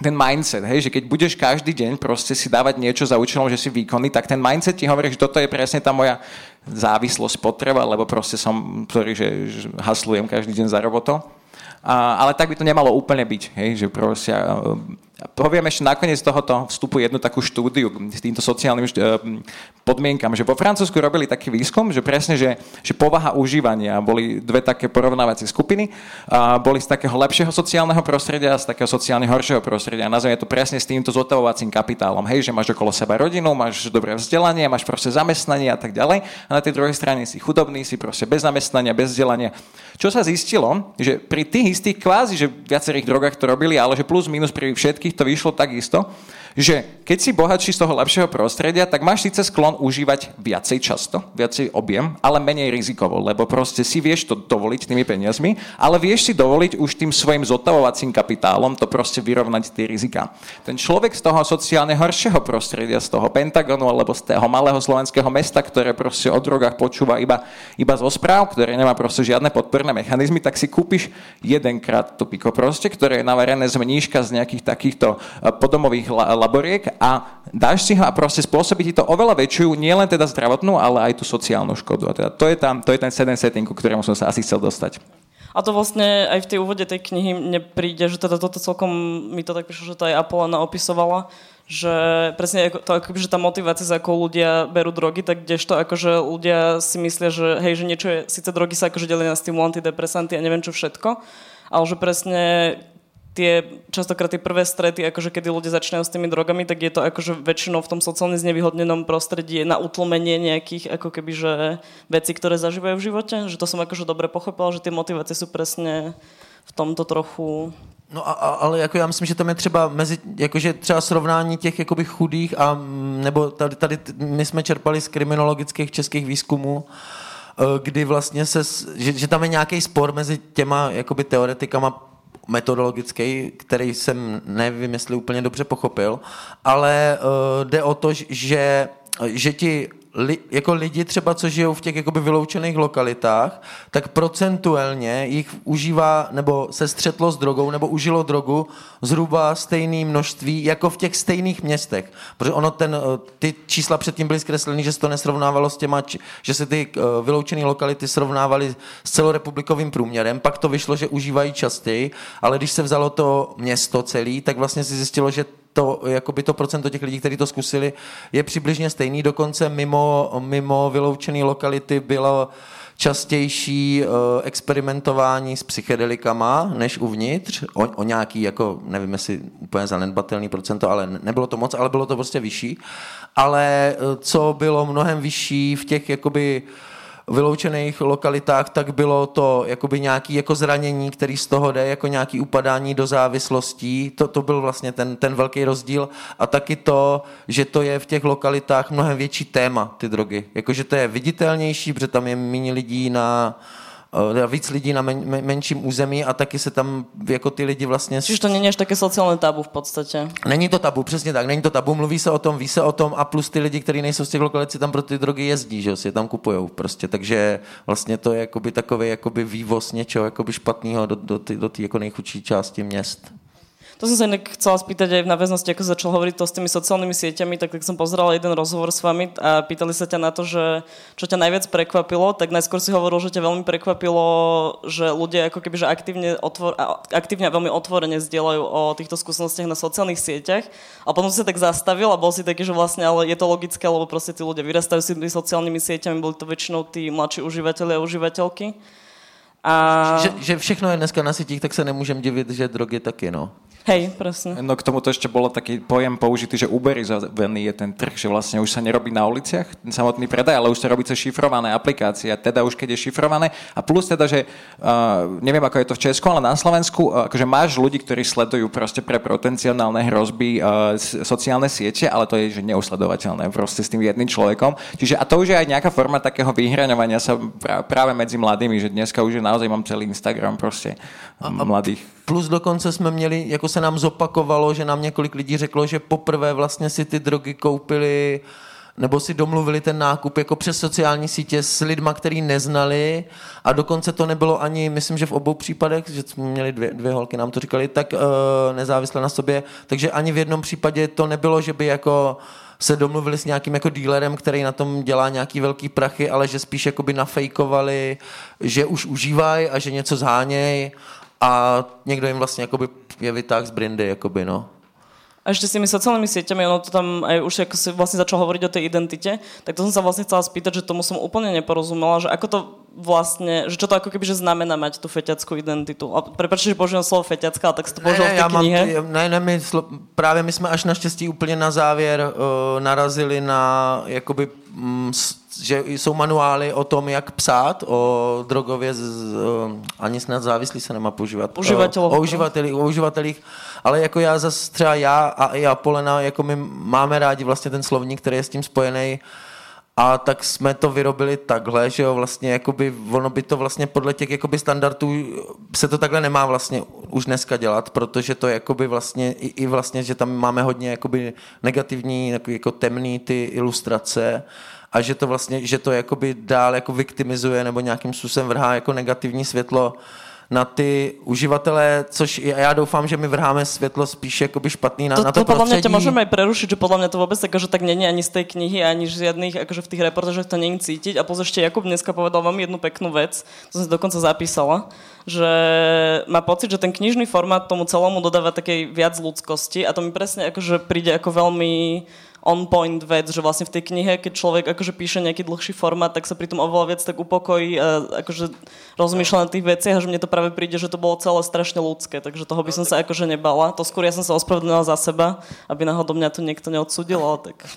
ten mindset, hej, že keď budeš každý deň proste si dávať niečo za účelom, že si výkonný, tak ten mindset ti hovorí, že toto je presne tá moja závislosť, potreba, lebo proste som, ktorý, že, že haslujem každý deň za roboto. A, ale tak by to nemalo úplne byť, hej, že proste, poviem ešte nakoniec tohoto vstupu jednu takú štúdiu s týmto sociálnym eh, podmienkam, že vo Francúzsku robili taký výskum, že presne, že, že povaha užívania, boli dve také porovnávacie skupiny, a boli z takého lepšieho sociálneho prostredia a z takého sociálne horšieho prostredia. Nazveme to presne s týmto zotavovacím kapitálom. Hej, že máš okolo seba rodinu, máš dobré vzdelanie, máš proste zamestnanie a tak ďalej. A na tej druhej strane si chudobný, si proste bez zamestnania, bez vzdelania. Čo sa zistilo, že pri tých istých kvázi, že viacerých drogách to robili, ale že plus minus pri všetkých to vyšlo takisto, že keď si bohatší z toho lepšieho prostredia, tak máš síce sklon užívať viacej často, viacej objem, ale menej rizikovo, lebo proste si vieš to dovoliť tými peniazmi, ale vieš si dovoliť už tým svojim zotavovacím kapitálom to proste vyrovnať tie rizika. Ten človek z toho sociálne horšieho prostredia, z toho Pentagonu alebo z toho malého slovenského mesta, ktoré proste o drogách počúva iba, iba zo správ, ktoré nemá proste žiadne podporné mechanizmy, tak si kúpiš jedenkrát to piko proste, ktoré je navarené z mníška z nejakých takýchto eh, podomových laboriek a dáš si ho a proste spôsobí ti to oveľa väčšiu, nielen teda zdravotnú, ale aj tú sociálnu škodu. A teda to je, tam, to je ten jeden setting, ku ktorému som sa asi chcel dostať. A to vlastne aj v tej úvode tej knihy mne príde, že teda toto celkom mi to tak prišlo, že to aj Apolana opisovala, že presne to, ako, že tá motivácia, za akou ľudia berú drogy, tak kdežto akože ľudia si myslia, že hej, že niečo je, síce drogy sa akože delia na stimulanty, depresanty a neviem čo všetko, ale že presne tie častokrát tie prvé strety, akože kedy ľudia začínajú s tými drogami, tak je to akože väčšinou v tom sociálne znevýhodnenom prostredí na utlmenie nejakých ako keby, že veci, ktoré zažívajú v živote. Že to som akože dobre pochopila, že tie motivace sú presne v tomto trochu No a, a, ale jako já myslím, že tam je třeba mezi, jakože třeba srovnání těch jakoby chudých a nebo tady, tady my jsme čerpali z kriminologických českých výzkumů, eh, kdy vlastně se, že, že tam je nějaký spor mezi těma jakoby teoretikama metodologický, který jsem nevím, jestli úplně dobře pochopil, ale uh, jde o to, že, že ti li, jako lidi třeba, co žijou v těch jakoby vyloučených lokalitách, tak procentuálně jich užívá nebo se střetlo s drogou nebo užilo drogu zhruba stejné množství jako v těch stejných městech. Protože ono ten, eh, ty čísla předtím byly zkreslený, že se to nesrovnávalo s těma, že se ty eh, vyloučené lokality srovnávaly s celorepublikovým průměrem, pak to vyšlo, že užívají častěji, ale když se vzalo to město celý, tak vlastně si zjistilo, že to, jakoby to procento těch lidí, kteří to zkusili, je přibližně stejný. Dokonce mimo, mimo vyloučené lokality bylo častější uh, experimentování s psychedelikama než uvnitř, o, o nějaký, jako, nevím jestli úplně zanedbatelný procento, ale nebylo to moc, ale bylo to prostě vyšší. Ale uh, co bylo mnohem vyšší v těch, jakoby, uh, vyloučených lokalitách, tak bylo to jakoby nějaký jako zranění, který z toho jde, jako nějaký upadání do závislostí. To, to byl vlastně ten, ten velký rozdíl. A taky to, že to je v těch lokalitách mnohem větší téma, ty drogy. Jakože to je viditelnější, protože tam je méně lidí na, víc lidí na men, menším území a taky se tam jako ty lidi vlastně... Čiže to není až také sociální tabu v podstatě. Není to tabu, přesně tak, není to tabu, mluví se o tom, ví se o tom a plus ty lidi, kteří nejsou z těch lokalit, si tam pro ty drogy jezdí, že si je tam kupujou prostě, takže vlastně to je jakoby takový jakoby vývoz něčeho jakoby špatného do, do, do té jako nejchudší části měst. To som sa inak chcela spýtať aj v náväznosti, ako začal hovoriť to s tými sociálnymi sieťami, tak, tak som pozerala jeden rozhovor s vami a pýtali sa ťa na to, že čo ťa najviac prekvapilo, tak najskôr si hovoril, že ťa veľmi prekvapilo, že ľudia ako keby že aktívne, otvor, aktívne a veľmi otvorene zdieľajú o týchto skúsenostiach na sociálnych sieťach. A potom si sa tak zastavil a bol si taký, že vlastne ale je to logické, lebo proste tí ľudia vyrastajú si tými sociálnymi sieťami, boli to väčšinou tí mladší užívateľi a užívateľky. A... Že, že všechno je dneska na sítích, tak se nemůžem divit, že drogy taky, no. Hej, presne. No k tomuto ešte bolo taký pojem použitý, že uberizovaný je ten trh, že vlastne už sa nerobí na uliciach ten samotný predaj, ale už sa robí cez šifrované aplikácie. A teda už keď je šifrované a plus teda, že uh, neviem ako je to v Česku, ale na Slovensku, uh, akože máš ľudí, ktorí sledujú proste pre potenciálne hrozby uh, sociálne siete, ale to je že neusledovateľné proste s tým jedným človekom. Čiže a to už je aj nejaká forma takého vyhraňovania sa práve medzi mladými, že dneska už je naozaj mám celý Instagram proste a, a mladých. Plus dokonce jsme měli, jako se nám zopakovalo, že nám několik lidí řeklo, že poprvé vlastně si ty drogy koupili nebo si domluvili ten nákup jako přes sociální sítě s lidma, který neznali. A dokonce to nebylo ani, myslím, že v obou případech, že jsme měli dvě, dvě holky, nám to říkali, tak uh, nezávisle na sobě, takže ani v jednom případě to nebylo, že by jako se domluvili s nějakým jako dílerem, který na tom dělá nějaký velký prachy, ale že spíš jakoby nafejkovali, že už užívají a že něco zhánějí a někdo jim vlastně jakoby je vytáh z brindy, jakoby, no. A ešte s tými sociálnymi sieťami, ono to tam aj už ako si vlastne začal hovoriť o tej identite, tak to som sa vlastne chcela spýtať, že tomu som úplne neporozumela, že ako to vlastne, že čo to ako keby, že znamená mať tú feťackú identitu. A prepáčte, že používám slovo feťacká, tak si to použil v té knihe. Mám, ne, ne, my právě my jsme až naštěstí úplně na závěr uh, narazili na jakoby že jsou manuály o tom, jak psát o drogově, z, ani snad závislý se nemá používat. Uživatelů. O, o, uživatelích, o uživatelích, ale jako já zase třeba já a já Polena, jako my máme rádi vlastně ten slovník, který je s tím spojený, a tak jsme to vyrobili takhle, že jo, vlastně jakoby, ono by to vlastně podle těch jakoby standardů se to takhle nemá vlastně už dneska dělat, protože to je jakoby vlastně i, i vlastně, že tam máme hodně jakoby negativní, jako temný ty ilustrace a že to vlastně, že to jakoby dál jako viktimizuje nebo nějakým způsobem vrhá jako negativní světlo na ty uživatele, což já doufám, že my vrháme světlo spíš jakoby špatný na to, na to, to podle mě tě můžeme i prerušit, že podle mě to vůbec že tak není ani z té knihy, ani z žiadných, akože v těch reportážích to není cítiť. A pozor, ještě Jakub dneska povedal vám jednu peknú vec, to jsem si dokonce zapísala, že má pocit, že ten knižný formát tomu celému dodáva takej viac ľudskosti a to mi presne akože príde ako veľmi on point vec, že vlastne v tej knihe, keď človek akože píše nejaký dlhší formát, tak sa pri tom oveľa viac tak upokojí a akože rozmýšľa na tých veciach a že mne to práve príde, že to bolo celé strašne ľudské, takže toho by som sa akože nebala. To skôr ja som sa ospravedlnila za seba, aby náhodou mňa to niekto neodsudil, ale tak...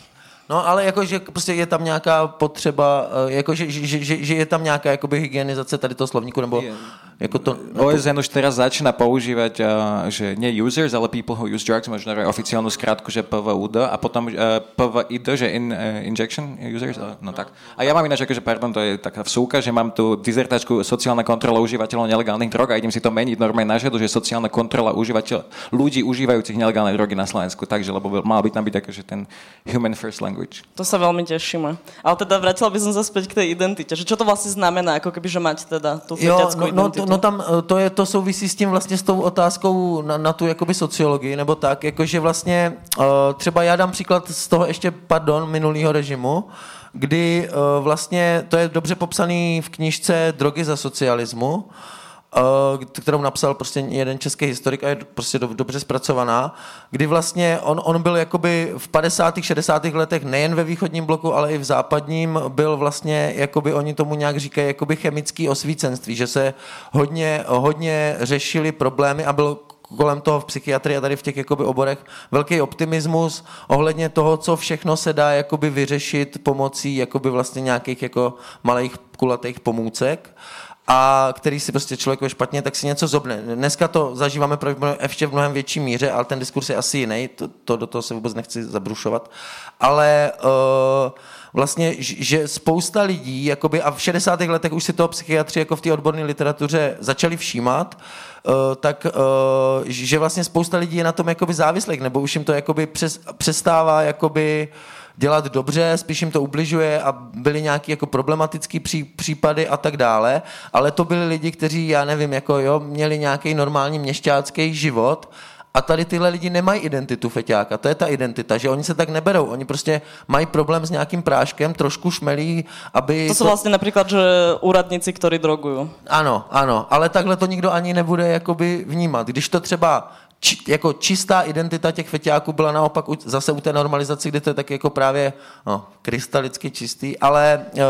No ale jako, že prostě je tam nějaká potřeba, eh, jako, že, že, že, že je tam nějaká jakoby hygienizace tady toho slovníku, nebo je. Jako to... OSN už teraz začíná používať, uh, že nie users, ale people who use drugs, možno oficiálnu skrátku, že PVUD a potom uh, eh, PVID, že in, uh, injection users, no tak. A ja mám ináč, akože, pardon, to je taká vsúka, že mám tu dizertačku sociálna kontrola užívateľov nelegálnych drog a idem si to meniť normálne na žiadu, že sociálna kontrola užívateľ, ľudí užívajúcich nelegálne drogy na Slovensku, takže, lebo mal by tam byť akože ten human first language. To sa veľmi tešíme. Ale teda vrátila by som sa späť k tej identite. Že čo to vlastne znamená, ako keby, že mať teda tú jo, no, no, to, no tam eh, to, je, to souvisí s tím vlastně s tou otázkou na, na tu jakoby sociologii, nebo tak, jakože vlastně uh, třeba já dám příklad z toho ještě, pardon, minulého režimu, kdy uh, vlastně, to je dobře popsaný v knižce Drogy za socialismu, Eh, kterou napsal prostě jeden český historik a je prostě dobře zpracovaná, kdy vlastně on, on byl jakoby v 50. 60. letech nejen ve východním bloku, ale i v západním byl vlastně, jakoby oni tomu nějak říkají, jakoby chemický osvícenství, že se hodně, hodně řešili problémy a byl kolem toho v psychiatrii a tady v těch jakoby oborech velký optimismus ohledně toho, co všechno se dá jakoby vyřešit pomocí jakoby vlastně nějakých jako malých kulatých pomůcek a který si prostě člověk je špatně, tak si něco zobne. Dneska to zažíváme ještě v mnohem větší míře, ale ten diskurs je asi jiný, to, to do toho se vůbec nechci zabrušovat. Ale uh, vlastně, že spousta lidí, jakoby, a v 60. letech už si toho psychiatři jako v té odborné literatuře začali všímat, uh, tak uh, že vlastně spousta lidí je na tom jakoby závislých, nebo už jim to jakoby přes, přestává jakoby uh, dělat dobře, spíš jim to ubližuje a byly nějaké jako problematické pří, případy a tak dále, ale to byli lidi, kteří, já nevím, jako jo, měli nějaký normální měšťácký život a tady tyhle lidi nemají identitu feťáka, to je ta identita, že oni se tak neberou, oni prostě mají problém s nějakým práškem, trošku šmelí, aby... To jsou to... vlastně například, že úradníci, kteří drogují. Ano, ano, ale takhle to nikdo ani nebude jakoby vnímat. Když to třeba či, jako čistá identita těch feťáků byla naopak zase u té normalizace, kde to je tak jako právě no, krystalicky čistý, ale uh,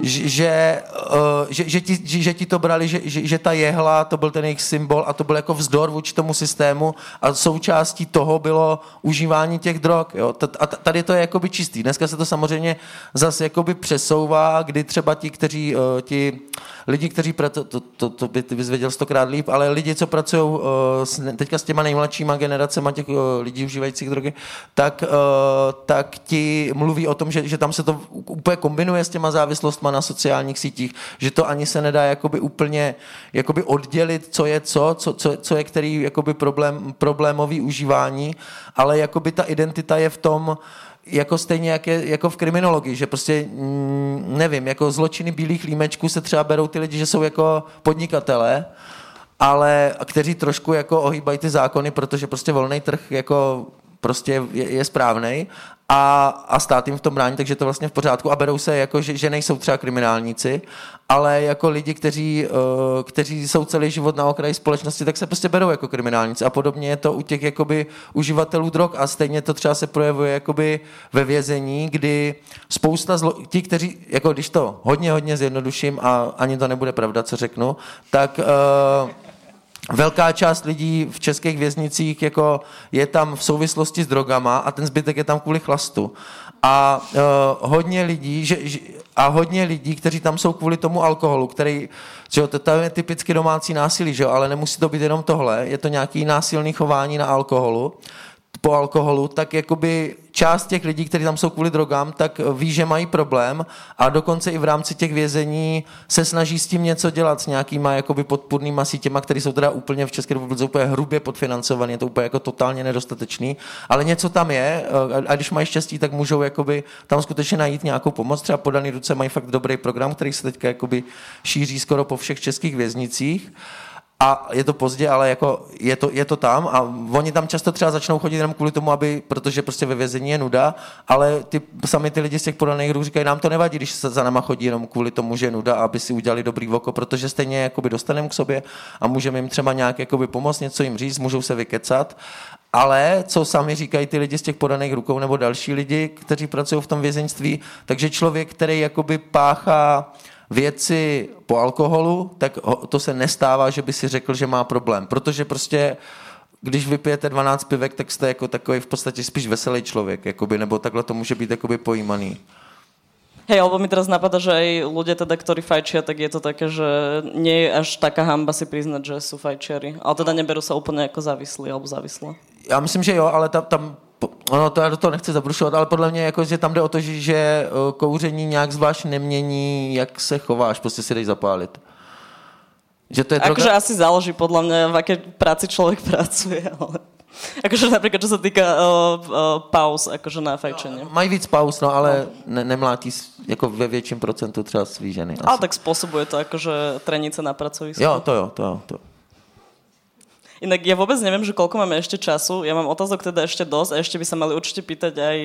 že, uh, že, že, ti, že, že ti to brali, že, že, že ta jehla, to byl ten jejich symbol a to byl jako vzdor vůči tomu systému a součástí toho bylo užívání těch drog. Jo? A tady to je jakoby čistý. Dneska se to samozřejmě zase jakoby přesouvá, kdy třeba ti, kteří, uh, ti lidi, kteří, to, to, to, to by ty stokrát líp, ale lidi, co pracují uh, teďka s těma nejmladšíma generacemi těch uh, lidí užívajících drogy, tak, uh, tak ti mluví o tom, že, že tam se to úplně kombinuje s těma závislostma na sociálních sítích, že to ani se nedá jakoby úplně jakoby oddělit, co je co, co, co, co je který jakoby problém, problémový užívání, ale jakoby ta identita je v tom, jako stejně jak je, jako v kriminologii, že prostě mm, nevím, jako zločiny bílých límečků se třeba berou ty lidi, že jsou jako podnikatelé, ale kteří trošku jako ohýbají ty zákony, protože prostě volný trh jako prostě je, je správný a, a stát jim v tom brání, takže to vlastně v pořádku a berou se jako, že, že nejsou třeba kriminálníci, ale jako lidi, kteří, uh, kteří jsou celý život na okraji společnosti, tak se prostě berou jako kriminálníci. A podobně je to u těch jakoby uživatelů drog a stejně to třeba se projevuje jakoby ve vězení, kdy spousta zlo, ti, kteří, jako když to hodně, hodně zjednoduším a ani to nebude pravda, co řeknu, tak uh, velká část lidí v českých věznicích jako je tam v souvislosti s drogama a ten zbytek je tam kvůli chlastu. A uh, hodně lidí, že, a hodně lidí, kteří tam jsou kvůli tomu alkoholu, který, že jo, to, to je typicky domácí násilí, že jo, ale nemusí to být jenom tohle, je to nějaký násilný chování na alkoholu, po alkoholu, tak jakoby část těch lidí, kteří tam jsou kvůli drogám, tak ví, že mají problém a dokonce i v rámci těch vězení se snaží s tím něco dělat s nějakýma jakoby podpůrnýma sítěma, které jsou teda úplně v České republice úplně hrubě podfinancované, je to úplně jako totálně nedostatečný, ale něco tam je a když mají štěstí, tak můžou jakoby tam skutečně najít nějakou pomoc. Třeba podaný ruce mají fakt dobrý program, který se teďka jakoby šíří skoro po všech českých věznicích a je to pozdě, ale jako je to, je to tam a oni tam často třeba začnou chodit jenom kvůli tomu, aby, protože prostě ve vězení je nuda, ale ty, sami ty lidi z těch podaných hrů říkají, nám to nevadí, když se za náma chodí jenom kvůli tomu, že je nuda, aby si udělali dobrý voko, protože stejně jakoby dostaneme k sobě a můžeme jim třeba nějak jakoby pomoct, něco jim říct, můžou se vykecat. Ale co sami říkají ty lidi z těch podaných rukou nebo další lidi, kteří pracují v tom vězeňství, takže člověk, který jakoby páchá věci po alkoholu, tak to se nestává, že by si řekl, že má problém. Protože prostě když vypijete 12 pivek, tak jste jako takový v podstatě spíš veselý člověk, jakoby, nebo takhle to může být jakoby pojímaný. Hej, alebo mi teraz napadá, že aj ľudia teda, ktorí fajčia, tak je to také, že nie je až taká hamba si priznať, že sú fajčiari. Ale teda neberú sa úplne ako závislí alebo závislé. Já myslím, že jo, ale tam, tam ono to já do toho nechci zabrušovat, ale podle mě jako, že tam jde o to, že, že eh, kouření nějak zvlášť nemění, jak se chováš, prostě si jdeš zapálit. Že to je droga... Akože asi záleží podľa mňa, v aké práci človek pracuje, ale... Akože napríklad, čo sa týka uh, uh, pauz, akože na fajčenie. No, mají víc pauz, no, ale ne, nemlátí jako ve větším procentu třeba svý ženy. Ale tak spôsobuje to akože trenice na pracovisku. Jo, to jo, to jo. To. Inak ja vôbec neviem, že koľko máme ešte času. Ja mám otázok teda ešte dosť a ešte by sa mali určite pýtať aj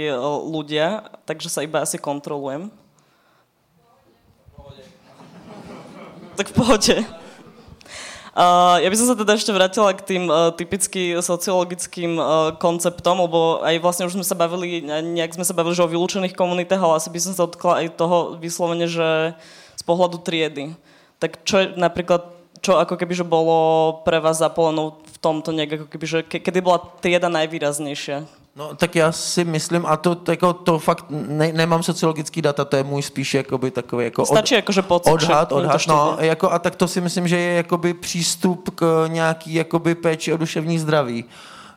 ľudia, takže sa iba asi kontrolujem. Tak v pohode. Uh, ja by som sa teda ešte vrátila k tým uh, typicky sociologickým uh, konceptom, lebo aj vlastne už sme sa bavili, nejak sme sa bavili, že o vylúčených komunitách, ale asi by som sa dotkla aj toho vyslovene, že z pohľadu triedy. Tak čo je napríklad čo ako keby, že bolo pre vás zapolenou v tomto nejak, ako keby, že ke, kedy bola trieda najvýraznější? No tak já si myslím, a to, jako, to fakt ne, nemám sociologický data, to je můj spíš jakoby takový jako Stačí od, že pocit, odhad, odhad, no, jako, a tak to si myslím, že je jakoby přístup k nějaký jakoby péči o duševní zdraví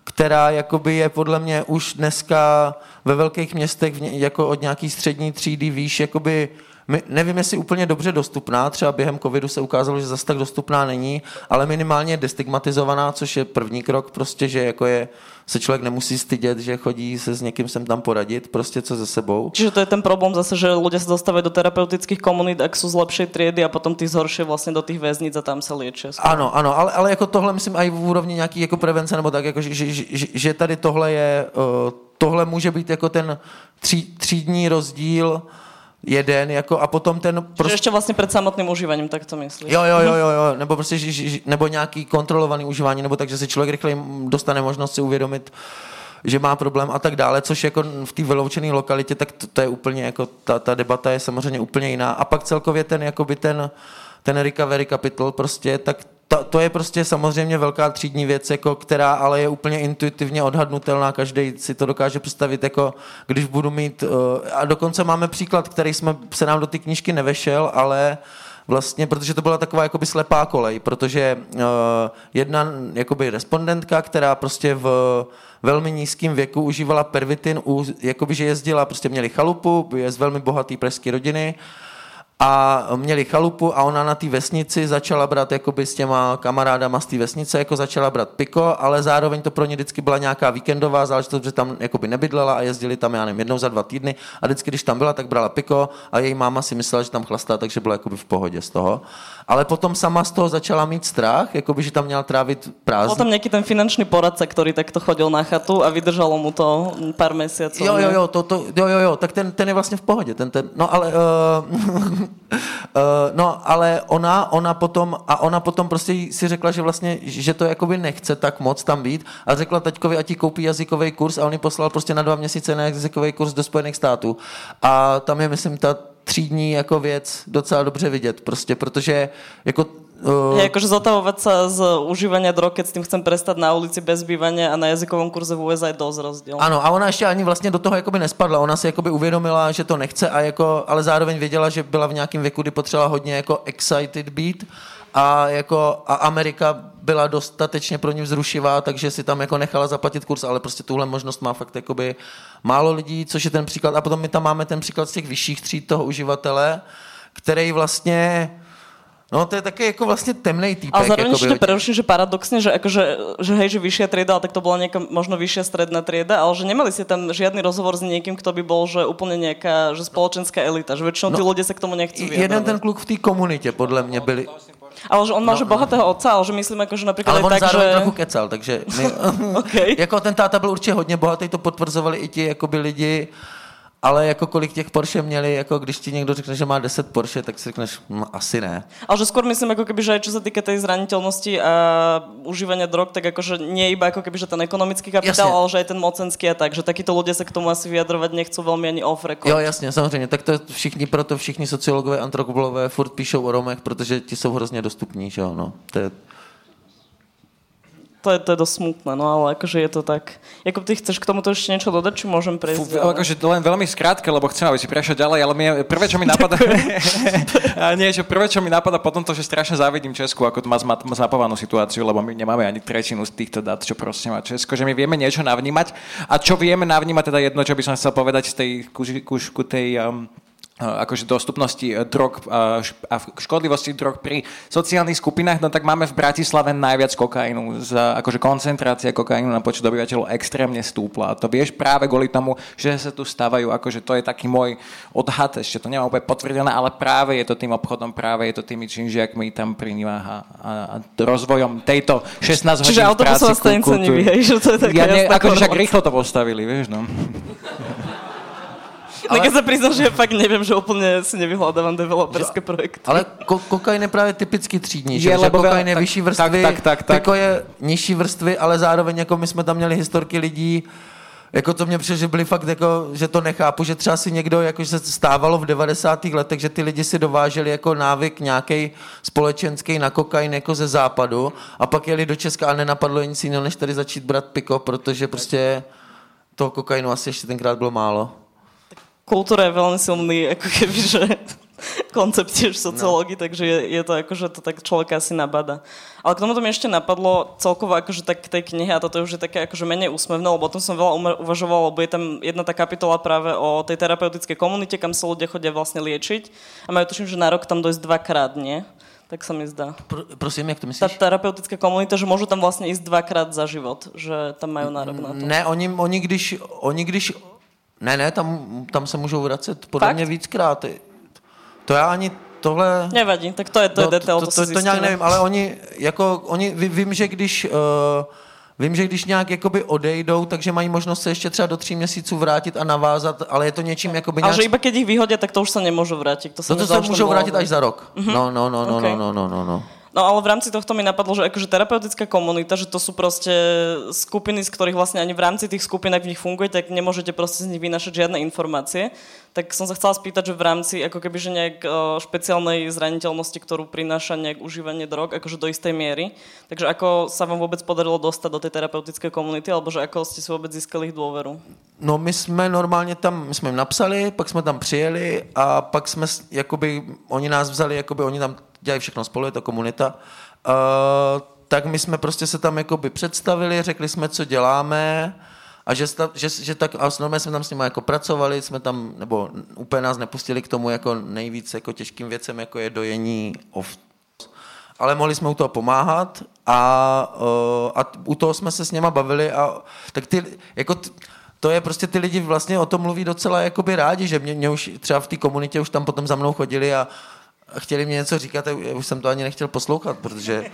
která jakoby je podle mě už dneska ve velkých městech jako od nějaký střední třídy výš jakoby my, nevím, jestli úplně dobře dostupná, třeba během covidu se ukázalo, že zase tak dostupná není, ale minimálně destigmatizovaná, což je první krok, prostě, že jako je, se člověk nemusí stydět, že chodí se s někým sem tam poradit, prostě co ze sebou. Čiže to je ten problém zase, že lidé se dostávají do terapeutických komunit, ak jsou z lepší triedy a potom ty zhorší vlastně do těch věznic a tam se léčí. Ano, ano, ale, ale jako tohle myslím i v úrovni nějaký jako prevence nebo tak, jako, že, že, že, že tady tohle je, uh, tohle může být jako ten tří, třídní rozdíl, jeden, jako a potom ten... Prostě... ještě vlastně před samotným užíváním, tak to myslíš? Jo, jo, jo, jo, jo. nebo prostě, nebo nějaký kontrolovaný užívání, nebo tak, že si člověk rychle dostane možnost si uvědomit, že má problém a tak dále, což jako v té vyloučené lokalitě, tak to, to, je úplně jako, ta, ta debata je samozřejmě úplně jiná. A pak celkově ten, jakoby ten, ten recovery capital prostě, tak to, to je prostě samozřejmě velká třídní věc, jako, která ale je úplně intuitivně odhadnutelná, každý si to dokáže představit, jako když budu mít, uh, a dokonce máme příklad, který jsme, se nám do té knížky nevešel, ale vlastně, protože to byla taková jakoby slepá kolej, protože uh, jedna jakoby respondentka, která prostě v velmi nízkém věku užívala pervitin, u, jakoby, že jezdila, prostě měli chalupu, je z velmi bohatý pražské rodiny, a měli chalupu a ona na té vesnici začala brát jakoby s těma kamarádama z té vesnice, jako začala brát piko, ale zároveň to pro ně vždycky byla nějaká víkendová záležitost, že tam jakoby nebydlela a jezdili tam, já nevím, jednou za dva týdny a vždycky, když tam byla, tak brala piko a její máma si myslela, že tam chlastá, takže byla jakoby v pohodě z toho. Ale potom sama z toho začala mít strach, jakoby, že tam měla trávit prázdniny. Potom nějaký ten finanční poradce, který takto chodil na chatu a vydržalo mu to pár měsíců. Jo, jo, jo, to, to, jo, jo, jo, tak ten, ten je vlastně v pohodě. Ten, ten, no ale, uh, Uh, no, ale ona, ona potom, a ona potom prostě si řekla, že vlastně, že to jakoby nechce tak moc tam být a řekla taťkovi, ať ti koupí jazykový kurz a on ji poslal prostě na dva měsíce na jazykový kurz do Spojených států. A tam je, myslím, ta třídní jako věc docela dobře vidět, prostě, protože jako Uh, je akože zotavovať sa z užívania drog, keď s tým chcem prestať na ulici bez bývania a na jazykovom kurze v USA je dosť rozdiel. Ano, a ona ještě ani vlastně do toho jakoby nespadla. Ona si jakoby uvědomila, že to nechce, a jako, ale zároveň věděla, že byla v nějakém věku, kdy potřebovala hodně jako excited být a, jako, a Amerika byla dostatečně pro ní vzrušivá, takže si tam jako nechala zaplatit kurz, ale prostě tuhle možnost má fakt jakoby málo lidí, což je ten příklad. A potom my tam máme ten příklad z těch vyšších tříd toho uživatele, který vlastně No to je také jako vlastně temný týpek. A zároveň ešte preruším, že paradoxně, že, akože, že hej, že vyššia trieda, ale tak to bola nejaká možno vyššia stredná trieda, ale že nemali ste tam žiadny rozhovor s niekým, kto by bol, že úplne nejaká že spoločenská elita, že väčšinou no, tí ľudia sa k tomu nechcú vyjadrovať. Jeden ten kluk v té komunitě podle mě byli. Ale že on má no, že bohatého otce, ale že myslím, jako, že například ale on tak, zároveň že... trochu kecal, takže my, okay. jako ten táta byl určitě hodně bohatý, to potvrzovali i ti jakoby lidi, ale jako kolik těch Porsche měli, jako když ti někdo řekne, že má 10 Porsche, tak si řekneš, no, asi ne. Ale že skôr myslím, jako keby, že aj čo sa týka tej zraniteľnosti a užívania drog, tak akože nie iba ako keby, že ten ekonomický kapitál, jasně. ale že aj ten mocenský a tak, že takíto ľudia sa k tomu asi vyjadrovať nechcú veľmi ani off record. Jo, jasně, samozřejmě, tak to všichni, proto všichni sociologové, antropologové furt píšou o Romech, protože ti jsou hrozně dostupní, že jo, no. To je, to je, to je dosť smutné, no ale akože je to tak. Jako ty chceš k tomuto ešte niečo dodať, či môžem prejsť? Fú, ale... Akože len veľmi skrátke, lebo chcem, aby si prešiel ďalej, ale mne, prvé, čo mi napadá... nie, že prvé, čo mi napadá potom to, že strašne závidím Česku, ako to má zmapovanú situáciu, lebo my nemáme ani tretinu z týchto dát, čo proste má Česko, že my vieme niečo navnímať a čo vieme navnímať, teda jedno, čo by som chcel povedať z tej kušku tej um, akože dostupnosti eh, drog eh, a škodlivosti drog pri sociálnych skupinách, no tak máme v Bratislave najviac kokainu. Akože koncentrácia kokainu na počet obyvateľov extrémne stúpla. A to vieš práve kvôli tomu, že sa tu stávajú, akože to je taký môj odhad, ešte to nemám úplne potvrdené, ale práve je to tým obchodom, práve je to tými činžiakmi tam prinímaha a, a rozvojom tejto 16 hodín Čiže autobusová stanica nevyhej, že to je také ja ne, akože však rýchlo to postavili, vieš, no. Ale... Tak ja sa priznám, že fakt neviem, že úplne si nevyhľadávam developerské projekty. Ale ko- kokain je právě typicky třídní, že, je, že kokain je tak, vyšší vrstvy, tak, tak, tak, tak. Piko je nižší vrstvy, ale zároveň jako my jsme tam měli historky lidí, jako to mě přišlo, že byli fakt jako, že to nechápu, že třeba si někdo, jako že se stávalo v 90. letech, že ty lidi si dováželi jako návyk nějaký společenský na kokain jako ze západu a pak jeli do Česka a nenapadlo nic jiného, než tady začít brát piko, protože prostě toho kokainu asi ještě tenkrát bylo málo kultúra je veľmi silný, ako keby, že koncept tiež sociológii, no. takže je, je to ako, že to tak človeka asi nabada. Ale k tomuto mi ešte napadlo celkovo akože tak k tej knihe a toto už je také akože menej úsmevné, lebo o tom som veľa uvažoval, lebo je tam jedna tá kapitola práve o tej terapeutickej komunite, kam sa ľudia chodia vlastne liečiť a majú tuším, že na rok tam dojsť dvakrát, nie? Tak sa mi zdá. Pro, prosím, jak to myslíš? Tá terapeutická komunita, že môžu tam vlastne ísť dvakrát za život, že tam majú nárok na to. Ne, oni, oni, když, oni když ne, ne, tam, tam se můžou vracet podle Fakt? mě víckrát. To já ani tohle... Nevadí, tak to je, to no, detail, to, to, to, to, to nějak nevím, ale oni, jako, oni, vím, že když... Uh, Vím, že když nějak jakoby odejdou, takže mají možnost se ještě třeba do tří měsíců vrátit a navázat, ale je to něčím jakoby nějak... Ale že iba keď ich vyhodí, tak to už se nemůžu vrátit. To, no to se můžou vrátit až za rok. Mm-hmm. No, no, no, no, okay. no, no, no, no. No ale v rámci tohto mi napadlo, že akože terapeutická komunita, že to sú proste skupiny, z ktorých vlastne ani v rámci tých skupín, ak v nich fungujete, tak nemôžete proste z nich vynašať žiadne informácie. Tak som sa chcela spýtať, že v rámci ako keby, že nejak špeciálnej zraniteľnosti, ktorú prináša nejak užívanie drog, akože do istej miery. Takže ako sa vám vôbec podarilo dostať do tej terapeutické komunity, alebo že ako ste si vôbec získali ich dôveru? No my jsme normálně tam, my jsme jim napsali, pak jsme tam přijeli a pak jsme, jakoby, oni nás vzali, jakoby oni tam dělají všechno spolu, je to komunita, uh, tak my jsme prostě se tam jakoby představili, řekli jsme, co děláme a že, že, že tak, a jsme tam s nimi jako pracovali, jsme tam, nebo úplně nás nepustili k tomu jako nejvíc jako těžkým věcem, jako je dojení ov, ale mohli jsme u toho pomáhat a, a u toho jsme se s něma bavili a tak ty, jako t, to je prostě ty lidi vlastně o tom mluví docela jakoby rádi, že mě, mě už třeba v té komunitě už tam potom za mnou chodili a chtěli mě něco říkat a už jsem to ani nechtěl poslouchat, protože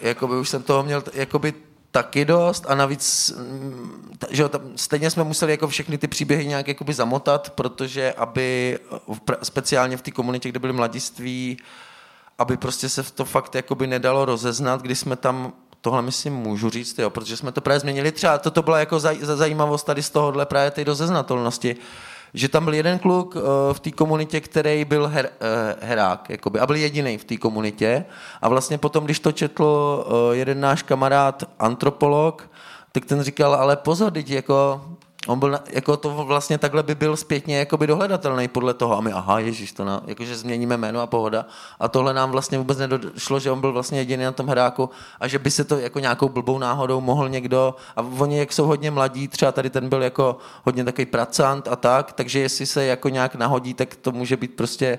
jakoby už jsem toho měl jakoby taky dost a navíc, mm, že jo, tam stejně jsme museli jako všechny ty příběhy nějak jakoby zamotat, protože aby speciálně v té komunitě, kde byli mladiství, aby prostě se to fakt jakoby nedalo rozeznat, když jsme tam tohle myslím můžu říct, jo, protože jsme to právě změnili. Třeba toto byla jako zaj, zajímavost tady z tohohle právě té rozeznatelnosti, že tam byl jeden kluk uh, v té komunitě, který byl her, uh, herák, jakoby, a byl jediný v té komunitě. A vlastně potom, když to četl uh, jeden náš kamarád, antropolog, tak ten říkal, ale pozor, teď jako On byl, jako to vlastně takhle by byl zpětně jakoby dohledatelný podle toho. A my, aha, ježíš, to na, jakože změníme jméno a pohoda. A tohle nám vlastně vůbec nedošlo, že on byl vlastně jediný na tom hráku a že by se to jako nějakou blbou náhodou mohl někdo, a oni jak jsou hodně mladí, třeba tady ten byl jako hodně takový pracant a tak, takže jestli se jako nějak nahodí, tak to může být prostě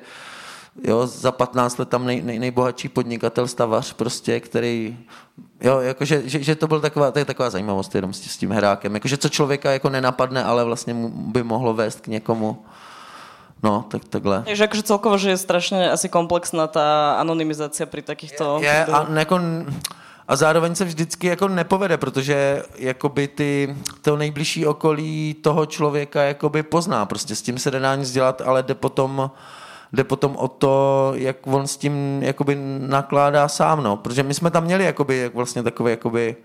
jo, za 15 let tam nej, nej, nejbohatší podnikatel, stavař prostě, který Jo, jakože, že, že to byl taková, to je taková zajímavost jenom s, s tím herákem. Jakože co člověka jako nenapadne, ale vlastně by mohlo vést k někomu. No, tak takhle. Takže jakože celkovo, že je strašně asi komplexná ta anonymizace při takýchto... Je, je a, jako, a zároveň se vždycky jako nepovede, protože jakoby ty, to nejbližší okolí toho člověka jakoby pozná. Prostě s tím se nedá nic dělat, ale jde potom jde potom o to, jak on s tím jakoby nakládá sám, no. Protože my jsme tam měli jakoby, jak vlastně takový jakoby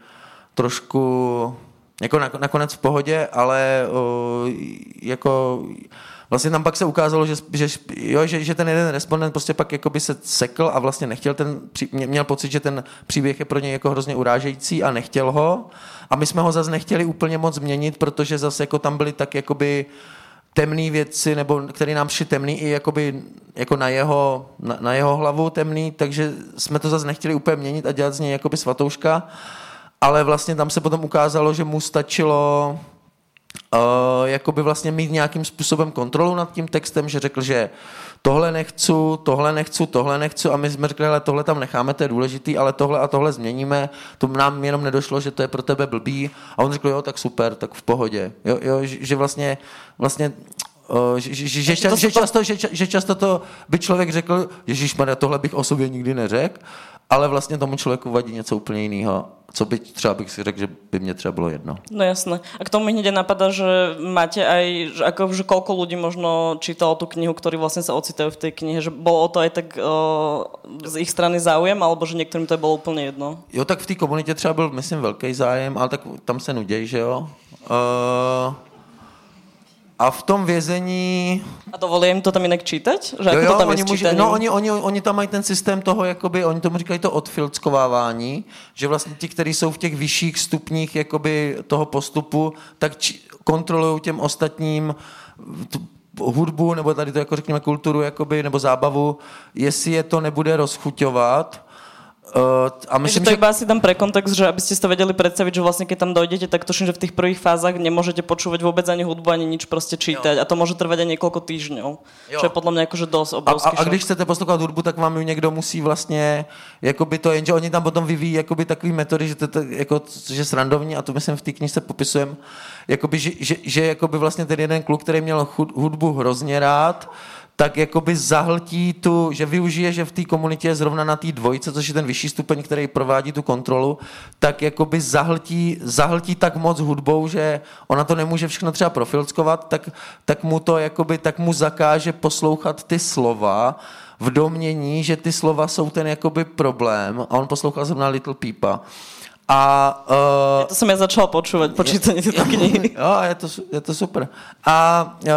trošku jako nakonec v pohodě, ale o, jako vlastně tam pak se ukázalo, že, že, jo, že, že ten jeden respondent prostě pak jakoby se sekl a vlastně nechtěl ten, měl pocit, že ten příběh je pro něj jako hrozně urážející a nechtěl ho. A my jsme ho zase nechtěli úplně moc změnit, protože zase jako tam byly tak jakoby temné věci, nebo který nám šli temný i jakoby, jako na jeho, na, na jeho hlavu temný, takže jsme to zase nechtěli úplně měnit a dělat z něj jakoby svatouška, ale vlastně tam se potom ukázalo, že mu stačilo uh, jakoby vlastně mít nějakým způsobem kontrolu nad tím textem, že řekl, že tohle nechci, tohle nechci, tohle nechci. A my jsme řekli, ale tohle tam necháme, to je důležitý, ale tohle a tohle změníme, to nám jenom nedošlo, že to je pro tebe blbý. A on řekl, jo, tak super, tak v pohodě, jo, jo že vlastně, vlastně že, že, že, že, často, že, že často to by člověk řekl, Ježíš tohle bych o sobě nikdy neřekl, ale vlastně tomu člověku vadí něco úplně jiného co by třeba bych si řekl, že by mě třeba bylo jedno. No jasné. A k tomu mi hneď napadá, že máte aj, že, ako, že koľko ľudí možno čítalo tú knihu, ktorí vlastne sa ocitajú v tej knihe, že bolo to aj tak o, z ich strany záujem, alebo že některým to bylo úplně jedno? Jo, tak v té komunitě třeba byl, myslím, velký zájem, ale tak tam se nuděj, že jo. Uh, a v tom vězení... A dovolí jim to tam jinak čítat? Že jo, jo, to tam oni, může, no, oni, oni, oni, tam mají ten systém toho, jakoby, oni tomu říkají to odfilckovávání, že vlastně ti, kteří jsou v těch vyšších stupních jakoby, toho postupu, tak či, kontrolují těm ostatním tu, hudbu, nebo tady to jako řekněme kulturu, jakoby, nebo zábavu, jestli je to nebude rozchuťovat, Uh, a myslím, to že... iba asi tam pre kontext, že aby ste si to vedeli predstaviť, že vlastne keď tam dojdete, tak tuším, že v tých prvých fázach nemôžete počúvať vôbec ani hudbu, ani nič proste čítať. Jo. A to môže trvať aj niekoľko týždňov. Jo. Čo je podľa mňa akože dosť obrovský a, a, a když chcete poslouchat hudbu, tak vám ju někdo musí vlastně, jakoby to, jenže oni tam potom vyvíjí jakoby takový metody, že to, to jako, že srandovní, a to myslím v té knižce popisujem, jakoby, že, že, že jakoby vlastně ten jeden kluk, který měl hudbu hrozně rád, tak jakoby zahltí tu, že využije, že v té komunitě je zrovna na té dvojce, což je ten vyšší stupeň, který provádí tu kontrolu, tak jakoby zahltí, zahltí tak moc hudbou, že ona to nemůže všechno třeba profilskovat, tak, tak mu to jakoby, tak mu zakáže poslouchat ty slova, v domění, že ty slova jsou ten jakoby problém a on poslouchal zrovna Little Peepa. A, uh, to jsem já začal počúvať, počítání tyto knihy. Jo, je to, je to super. A, uh,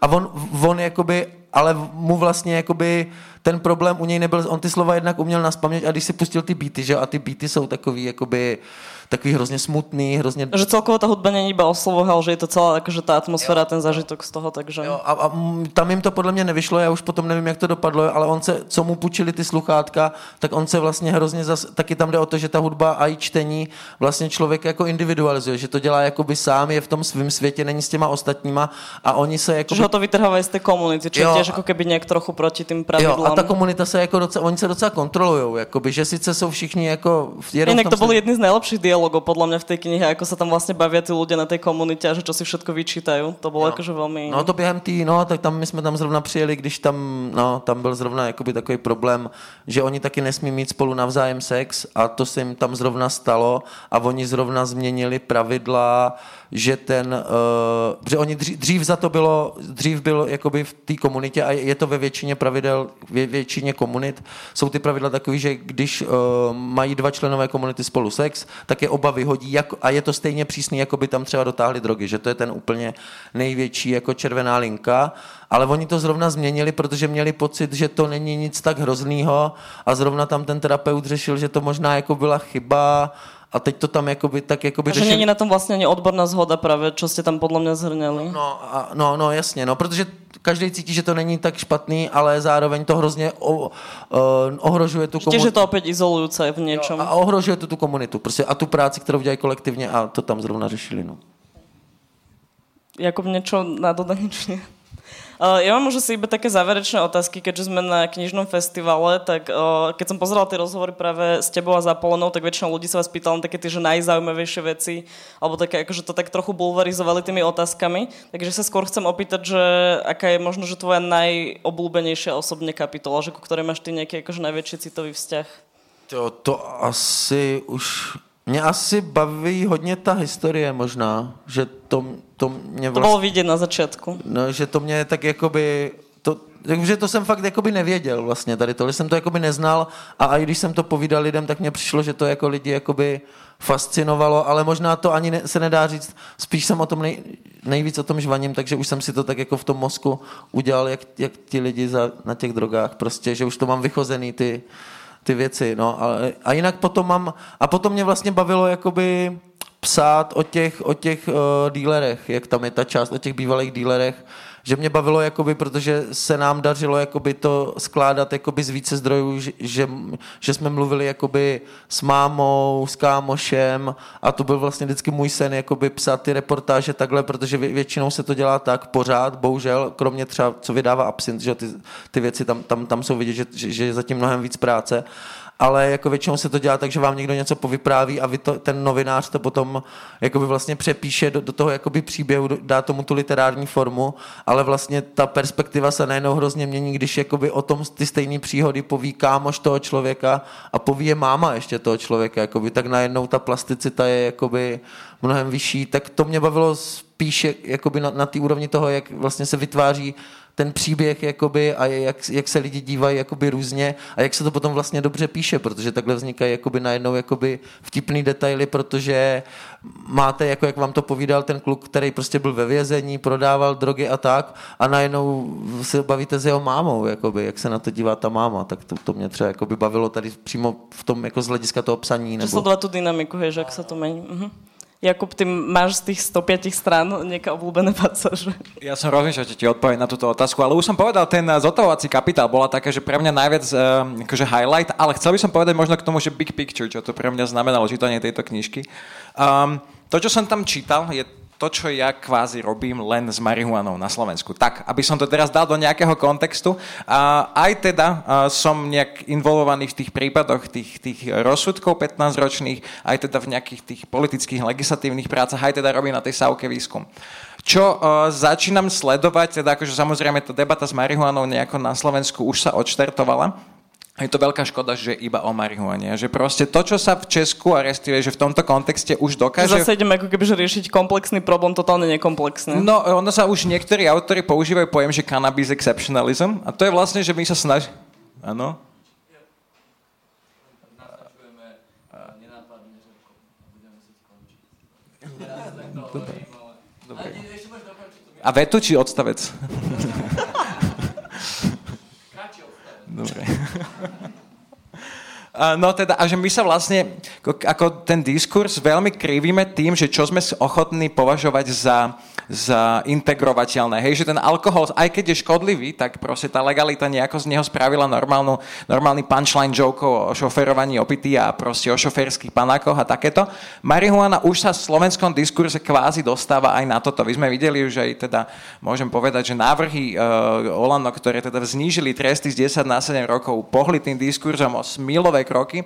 a on, on jakoby ale mu vlastně jakoby ten problém u něj nebyl, on ty slova jednak uměl naspamět a když si pustil ty beaty, že a ty beaty jsou takový, jakoby, takový hrozně smutný, hrozně... Že celkovo ta hudba není iba o slovoch, ale že je to celá jakože ta atmosféra, ten zažitok z toho, takže... Jo, a, a tam jim to podle mě nevyšlo, já už potom nevím, jak to dopadlo, ale on se, co mu půjčili ty sluchátka, tak on se vlastně hrozně zas, taky tam jde o to, že ta hudba a i čtení vlastně člověk jako individualizuje, že to dělá jakoby sám, je v tom svém světě, není s těma ostatníma a oni se jako... Že ho to vytrhávají z té komunity, čo je těž jako keby nějak trochu proti tým pravidlám. Jo, a ta komunita se jako docela, oni se docela kontrolují, jakoby, že sice jsou všichni jako... Jinak to byly jedny z nejlepších dialogů podle mě v té knihe, jako se tam vlastně baví ty lidé na té komunitě a že čo si všetko vyčítají. To bylo jakože velmi... No to během tý, no tak tam my jsme tam zrovna přijeli, když tam, no tam byl zrovna jakoby takový problém, že oni taky nesmí mít spolu navzájem sex a to se jim tam zrovna stalo a oni zrovna změnili pravidla, že ten, uh, oni dřív, dřív za to bylo, dřív bylo jakoby v té komunitě a je to ve většině pravidel, ve většině komunit, jsou ty pravidla takové, že když uh, mají dva členové komunity spolu sex, tak je oba vyhodí jak, a je to stejně přísný, jako by tam třeba dotáhli drogy, že to je ten úplně největší jako červená linka, ale oni to zrovna změnili, protože měli pocit, že to není nic tak hroznýho a zrovna tam ten terapeut řešil, že to možná jako byla chyba a teď to tam jakoby tak jakoby řešili... není na tom vlastně ani odborná zhoda právě, co jste tam podle mě zhrněli. No, a, no, no, jasně, no, protože každý cítí, že to není tak špatný, ale zároveň to hrozně o, o, ohrožuje tu komunitu. že to opět izolující v něčem. a ohrožuje tu, tu komunitu prostě a tu práci, kterou dělají kolektivně a to tam zrovna řešili. No. Jakub, něco na dodání, Uh, ja mám už si iba také záverečné otázky, keďže sme na knižnom festivale, tak uh, keď som pozerala tie rozhovory práve s tebou a Zapolenou, tak väčšinou ľudí sa vás pýtala také tie že najzaujímavejšie veci, alebo také, akože to tak trochu bulvarizovali tými otázkami. Takže sa skôr chcem opýtať, že aká je možno, že tvoja najobľúbenejšia osobne kapitola, že ku ktorej máš ty nejaký akože najväčší citový vzťah? To, to asi už mě asi baví hodně ta historie možná, že to, to mě vlastně... To bylo vidět na začátku. No, že to mě tak jakoby... To, takže to jsem fakt jakoby nevěděl vlastně tady to, jsem to jakoby neznal a i když jsem to povídal lidem, tak mně přišlo, že to jako lidi jakoby fascinovalo, ale možná to ani ne, se nedá říct, spíš jsem o tom nej, nejvíc o tom žvaním, takže už jsem si to tak jako v tom mozku udělal, jak, jak ti lidi za, na těch drogách, prostě, že už to mám vychozený ty, ty věci, no. A, a jinak potom mám, a potom mě vlastně bavilo jakoby psát o těch, o těch uh, dílerech, jak tam je ta část, o těch bývalých dílerech, že mě bavilo, jakoby, protože se nám dařilo jakoby, to skládat jakoby, z více zdrojů, že, že, jsme mluvili jakoby, s mámou, s kámošem a to byl vlastně vždycky můj sen jakoby, psát ty reportáže takhle, protože vě, většinou se to dělá tak pořád, bohužel, kromě třeba, co vydává Absint, že ty, ty věci tam, tam, tam jsou vidět, že, že, že je zatím mnohem víc práce ale jako většinou se to dělá tak, že vám někdo něco povypráví a vy to, ten novinář to potom jakoby vlastně přepíše do, do toho jakoby příběhu, dá tomu tu literární formu, ale vlastně ta perspektiva se najednou hrozně mění, když jakoby o tom ty stejné příhody poví kámoš toho člověka a poví je máma ještě toho člověka, jakoby, tak najednou ta plasticita je jakoby mnohem vyšší, tak to mě bavilo spíše jakoby na, na té úrovni toho, jak vlastně se vytváří ten příběh jakoby, a jak, jak se lidi dívají jakoby různě a jak se to potom vlastně dobře píše, protože takhle vznikají jakoby najednou jakoby vtipný detaily, protože máte, jako jak vám to povídal ten kluk, který prostě byl ve vězení, prodával drogy a tak a najednou se bavíte s jeho mámou, jakoby, jak se na to dívá ta máma, tak to, to mě třeba jakoby bavilo tady přímo v tom jako z hlediska toho psaní. Nebo... Sledovat tu dynamiku, že jak se to mení. Mhm. Jakub, ty máš z tých 105 stran nejaké obľúbené pasáže? Ja som rozmýšľal, že ti odpoviem na túto otázku, ale už som povedal, ten zotavovací kapitál bola taká, že pre mňa najviac uh, akože highlight, ale chcel by som povedať možno k tomu, že big picture, čo to pre mňa znamenalo čítanie tejto knižky. Um, to, čo som tam čítal, je to, čo ja kvázi robím len s marihuanou na Slovensku. Tak, aby som to teraz dal do nejakého kontextu. A aj teda som nejak involvovaný v tých prípadoch tých, tých rozsudkov 15-ročných, aj teda v nejakých tých politických legislatívnych prácach, aj teda robím na tej sávke výskum. Čo uh, začínam sledovať, teda akože samozrejme tá debata s marihuanou nejako na Slovensku už sa odštartovala, je to veľká škoda, že iba o marihuane. Že proste to, čo sa v Česku a respektíve, že v tomto kontexte už dokáže... Zase ideme ako keby, že riešiť komplexný problém, totálne nekomplexný. No, ono sa už niektorí autori používajú pojem, že cannabis exceptionalism. A to je vlastne, že my sa snažíme... Áno? A vetu či odstavec? Dobre. No teda, a že my sa vlastne, ako ten diskurs veľmi krivíme tým, že čo sme ochotní považovať za, za integrovateľné. Hej, že ten alkohol, aj keď je škodlivý, tak proste tá legalita nejako z neho spravila normálnu, normálny punchline joke o šoferovaní opitý a proste o šoferských panákoch a takéto. Marihuana už sa v slovenskom diskurze kvázi dostáva aj na toto. Vy sme videli už aj teda, môžem povedať, že návrhy uh, Olano, ktoré teda znížili tresty z 10 na 7 rokov, pohli tým diskurzom o smilové prvé kroky.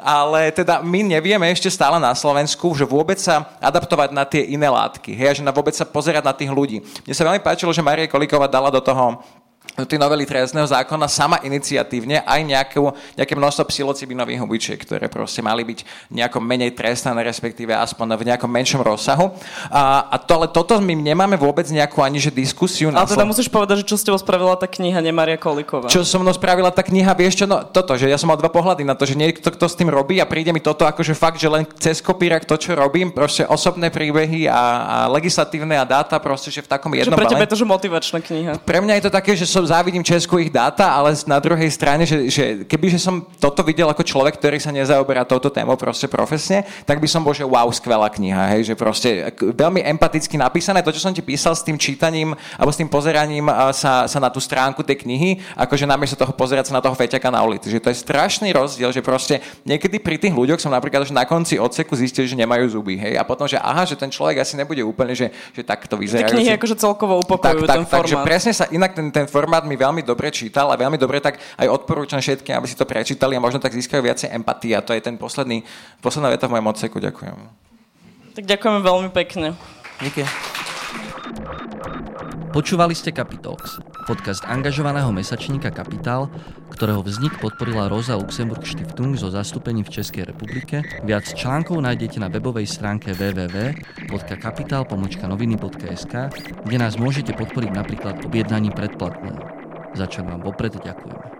Ale teda my nevieme ešte stále na Slovensku, že vôbec sa adaptovať na tie iné látky. Hej, že na vôbec sa pozerať na tých ľudí. Mne sa veľmi páčilo, že Maria Kolíková dala do toho tej novely trestného zákona sama iniciatívne aj nejakú, nejaké množstvo psilocibinových hubičiek, ktoré proste mali byť nejako menej trestané, respektíve aspoň v nejakom menšom rozsahu. A, a to, ale toto my nemáme vôbec nejakú ani že diskusiu. Ale teda musíš povedať, že čo s tebou spravila tá kniha, nie Maria Kolíková. Čo so mnou spravila tá kniha, vieš čo, no toto, že ja som mal dva pohľady na to, že niekto, kto s tým robí a príde mi toto akože fakt, že len cez kopírak to, čo robím, proste osobné príbehy a, a legislatívne a dáta, proste, že v takom jednom... Že pre teba je to že motivačná kniha. Pre mňa je to také, že som závidím Česku ich dáta, ale na druhej strane, že, že kebyže som toto videl ako človek, ktorý sa nezaoberá touto témou proste profesne, tak by som bol, že wow, skvelá kniha, hej, že proste veľmi empaticky napísané, to, čo som ti písal s tým čítaním alebo s tým pozeraním sa, sa na tú stránku tej knihy, akože namiesto toho pozerať sa na toho feťaka na ulici, že to je strašný rozdiel, že proste niekedy pri tých ľuďoch som napríklad už na konci odseku zistil, že nemajú zuby, hej, a potom, že aha, že ten človek asi nebude úplne, že, že takto vyzerá. Tie knihy akože celkovo upokojujú tak, tak, ten formát. Takže presne sa inak ten, ten formát mi veľmi dobre čítal a veľmi dobre tak aj odporúčam všetkým, aby si to prečítali a možno tak získajú viacej empatie. A to je ten posledný, posledná veta v mojom odseku. Ďakujem. Tak ďakujeme veľmi pekne. Díky. Počúvali ste Capitalx, podcast angažovaného mesačníka Kapitál, ktorého vznik podporila Rosa Luxemburg Stiftung zo zastúpení v Českej republike. Viac článkov nájdete na webovej stránke www.kapital.noviny.sk, kde nás môžete podporiť napríklad objednaním predplatného za čo vám vopred ďakujeme.